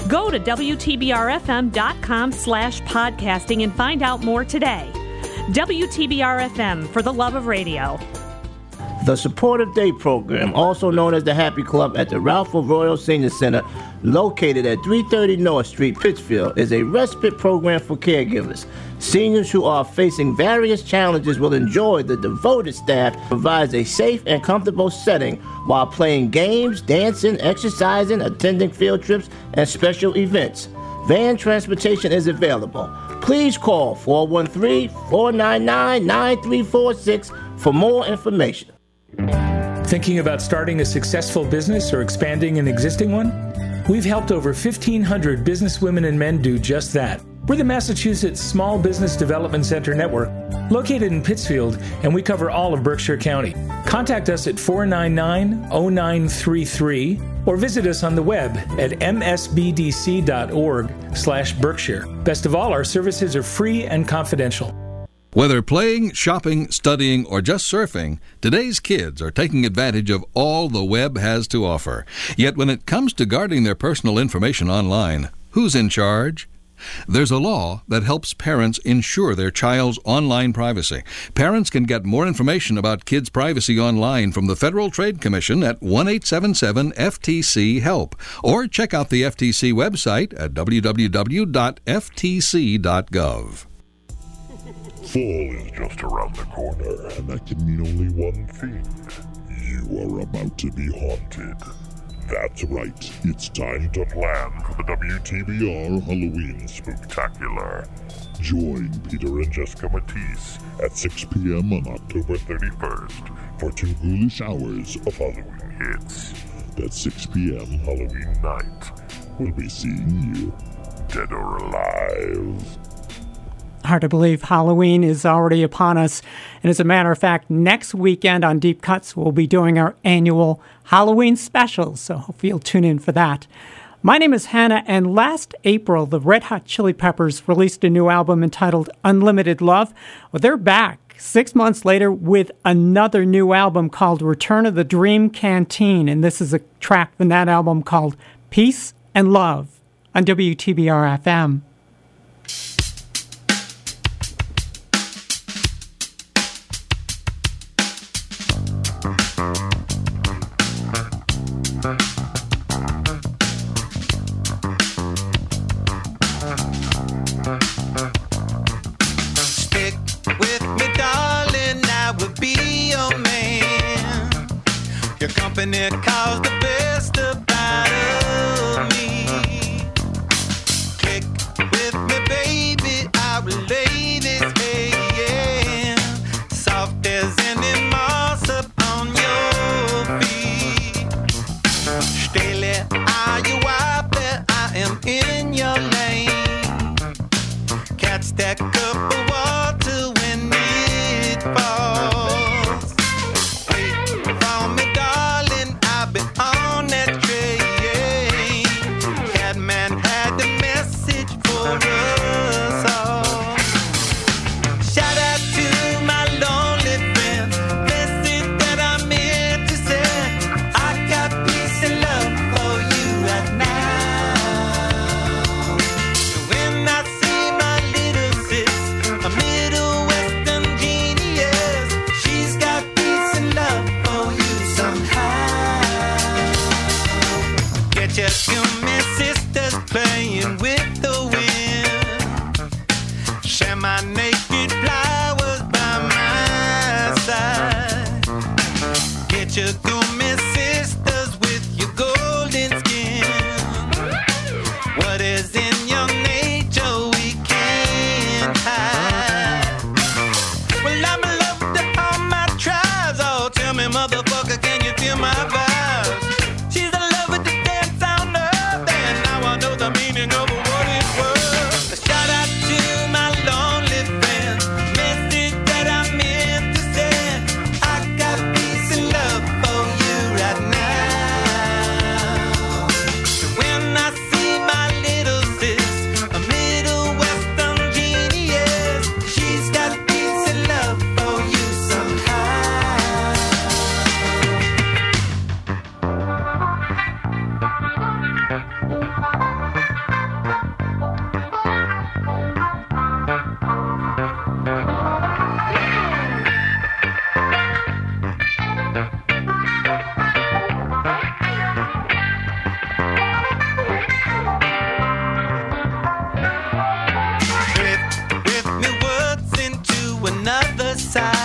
Go to WTBRFM.com slash podcasting and find out more today. WTBR FM for the love of radio. The Supportive Day Program, also known as the Happy Club at the Ralph Froio Senior Center, located at 330 North Street, Pittsfield, is a respite program for caregivers. Seniors who are facing various challenges will enjoy the devoted staff provides a safe and comfortable setting while playing games, dancing, exercising, attending field trips, and special events. Van transportation is available. Please call 413 499 9346 for more information. Thinking about starting a successful business or expanding an existing one? We've helped over 1,500 businesswomen and men do just that. We're the Massachusetts Small Business Development Center Network, located in Pittsfield, and we cover all of Berkshire County. Contact us at 499 0933 or visit us on the web at msbdc.org slash Berkshire. Best of all, our services are free and confidential. Whether playing, shopping, studying, or just surfing, today's kids are taking advantage of all the web has to offer. Yet when it comes to guarding their personal information online, who's in charge? There's a law that helps parents ensure their child's online privacy. Parents can get more information about kids' privacy online from the Federal Trade Commission at 1 877 FTC HELP or check out the FTC website at www.ftc.gov. Fall is just around the corner, and that can mean only one thing. You are about to be haunted. That's right, it's time to plan for the WTBR Halloween Spooktacular. Join Peter and Jessica Matisse at 6 p.m. on October 31st for two ghoulish hours of Halloween hits. That's 6 p.m. Halloween night. We'll be seeing you, dead or alive. Hard to believe Halloween is already upon us. And as a matter of fact, next weekend on Deep Cuts, we'll be doing our annual Halloween special. So hope you'll tune in for that. My name is Hannah, and last April, the Red Hot Chili Peppers released a new album entitled Unlimited Love. Well, they're back six months later with another new album called Return of the Dream Canteen. And this is a track from that album called Peace and Love on WTBR FM. inside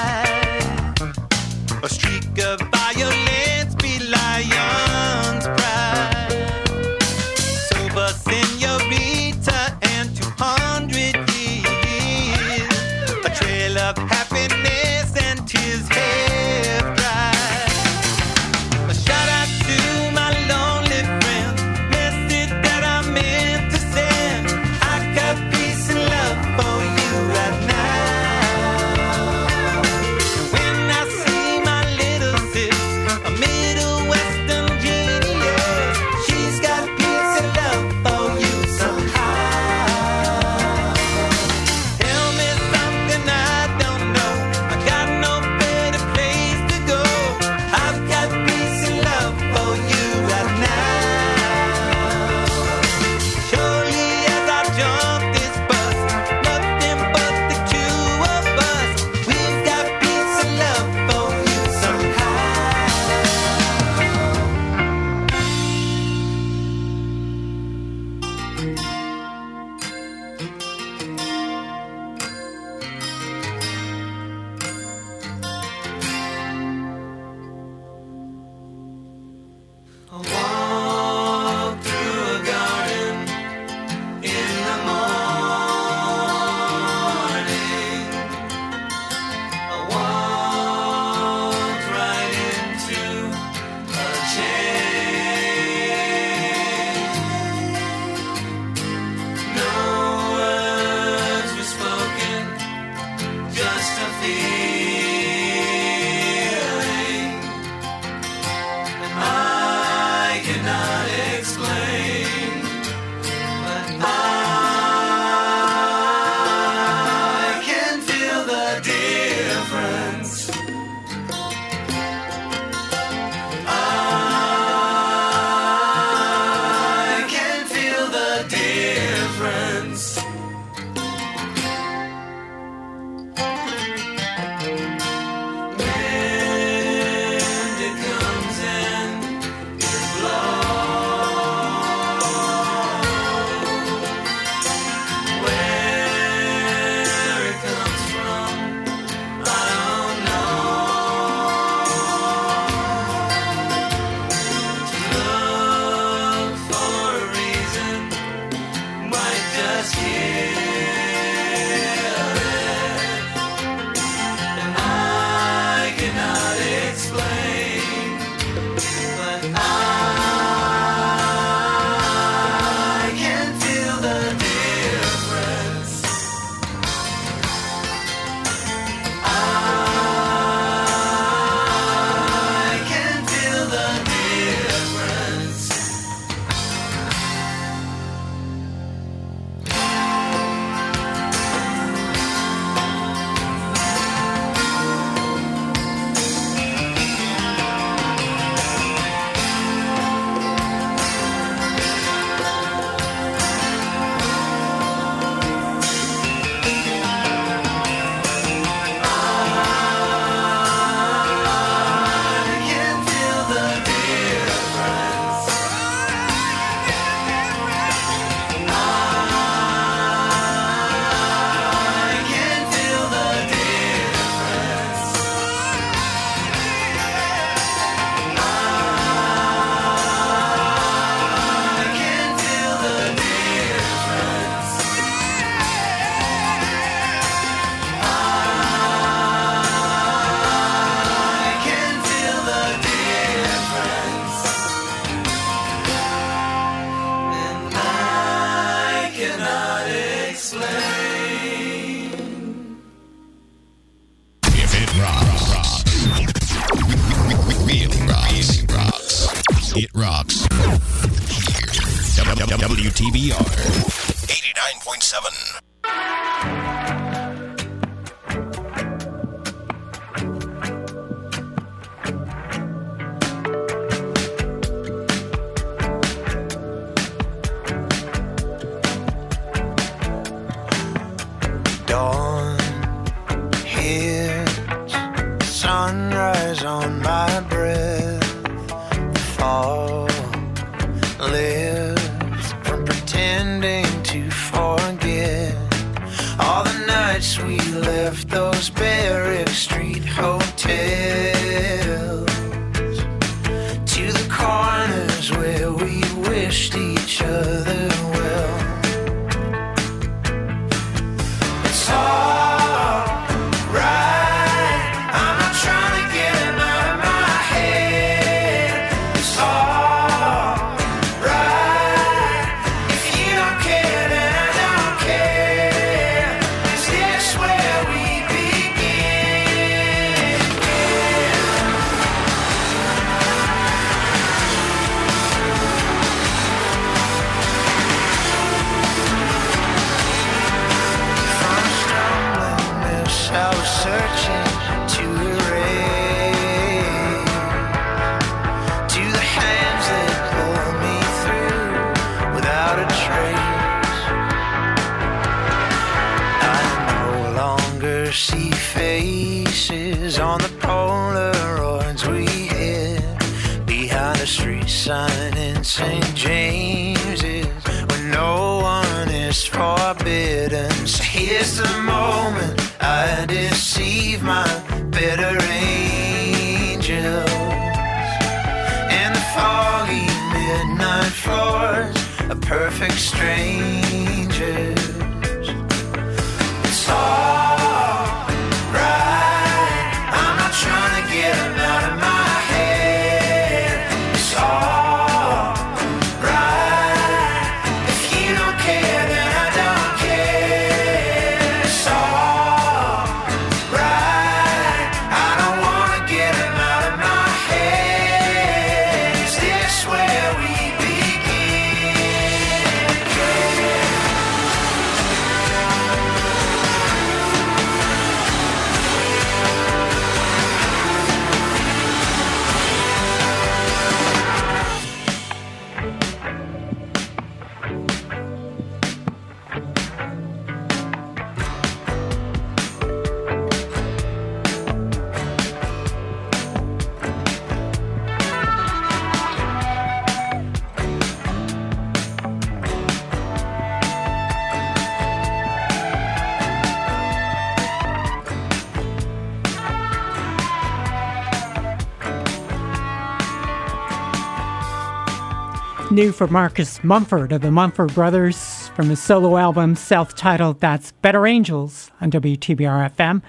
New for Marcus Mumford of the Mumford Brothers from his solo album, self titled That's Better Angels on WTBR FM.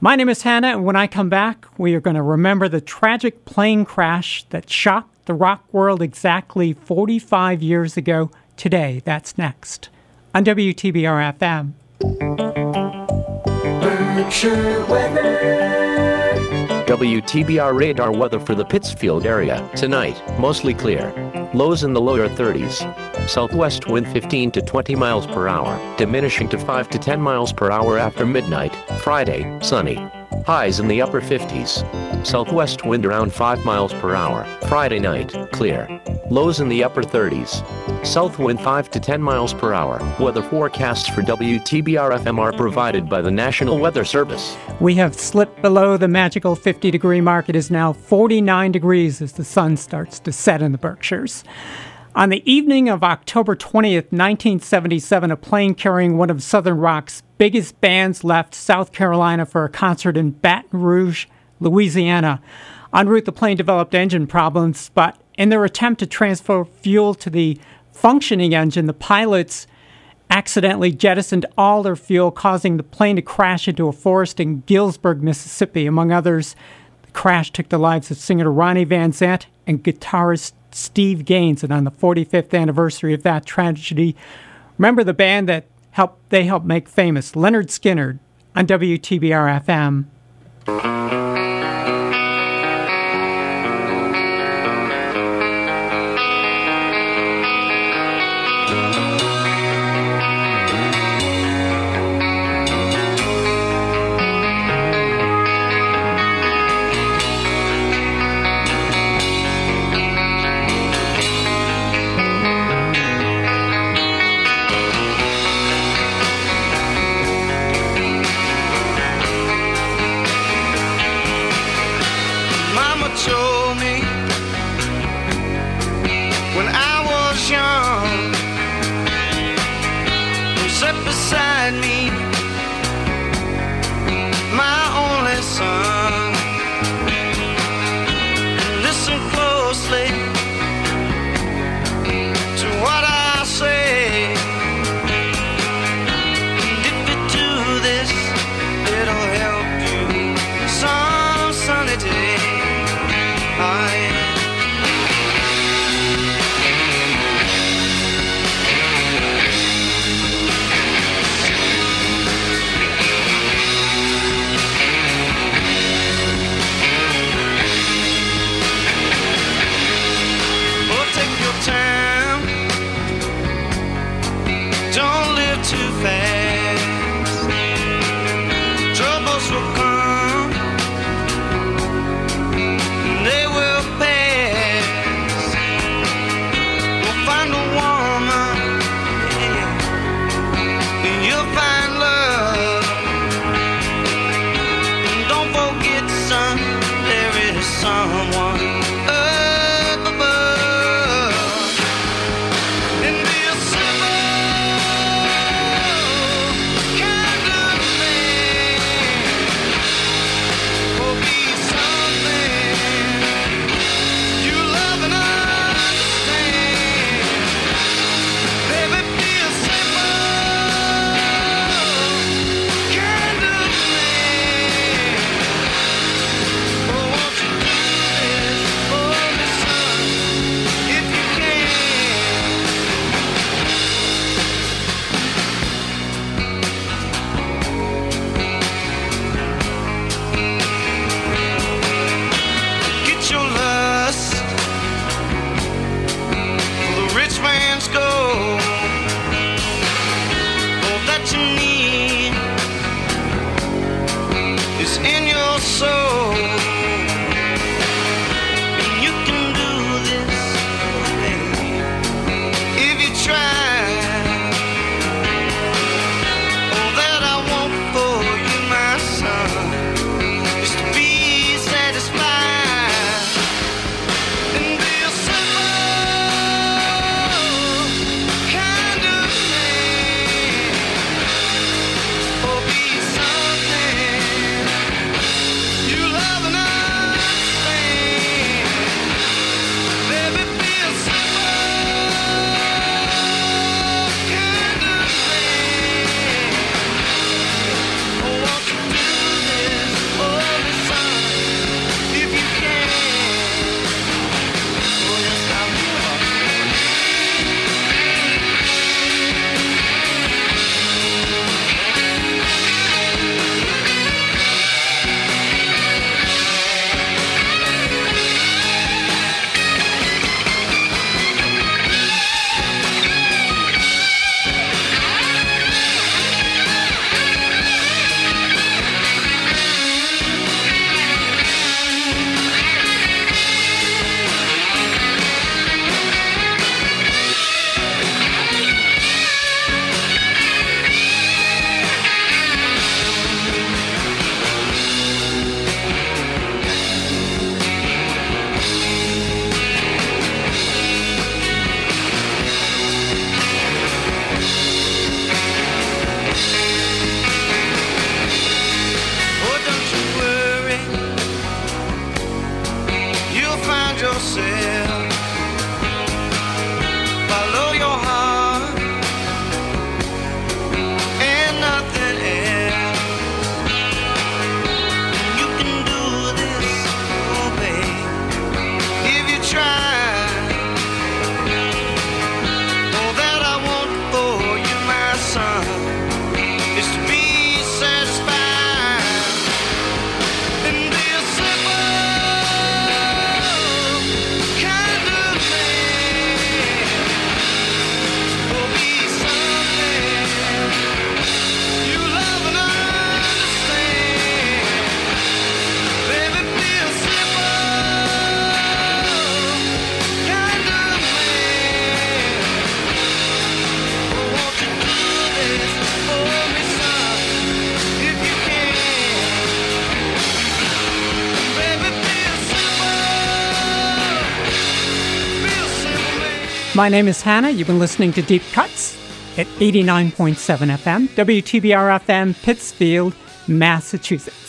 My name is Hannah, and when I come back, we are going to remember the tragic plane crash that shocked the rock world exactly 45 years ago today. That's next on WTBR FM. Berkshire weather. WTBR radar weather for the Pittsfield area. Tonight, mostly clear. Lows in the lower 30s. Southwest wind 15 to 20 miles per hour, diminishing to 5 to 10 miles per hour after midnight. Friday, sunny. Highs in the upper 50s. Southwest wind around 5 miles per hour. Friday night, clear. Lows in the upper 30s. South wind 5 to 10 miles per hour. Weather forecasts for WTBR FM are provided by the National Weather Service. We have slipped below the magical 50 degree mark. It is now 49 degrees as the sun starts to set in the Berkshires. On the evening of October 20th, 1977, a plane carrying one of Southern Rock's biggest bands left South Carolina for a concert in Baton Rouge, Louisiana. En route, the plane developed engine problems, but in their attempt to transfer fuel to the functioning engine, the pilots accidentally jettisoned all their fuel, causing the plane to crash into a forest in Gillsburg, Mississippi. Among others, the crash took the lives of singer Ronnie Van Zant and guitarist Steve Gaines. And on the 45th anniversary of that tragedy, remember the band that helped they helped make famous, Lynyrd Skynyrd, on WTBR FM. My name is Hannah. You've been listening to Deep Cuts at 89.7 FM, WTBR FM, Pittsfield, Massachusetts.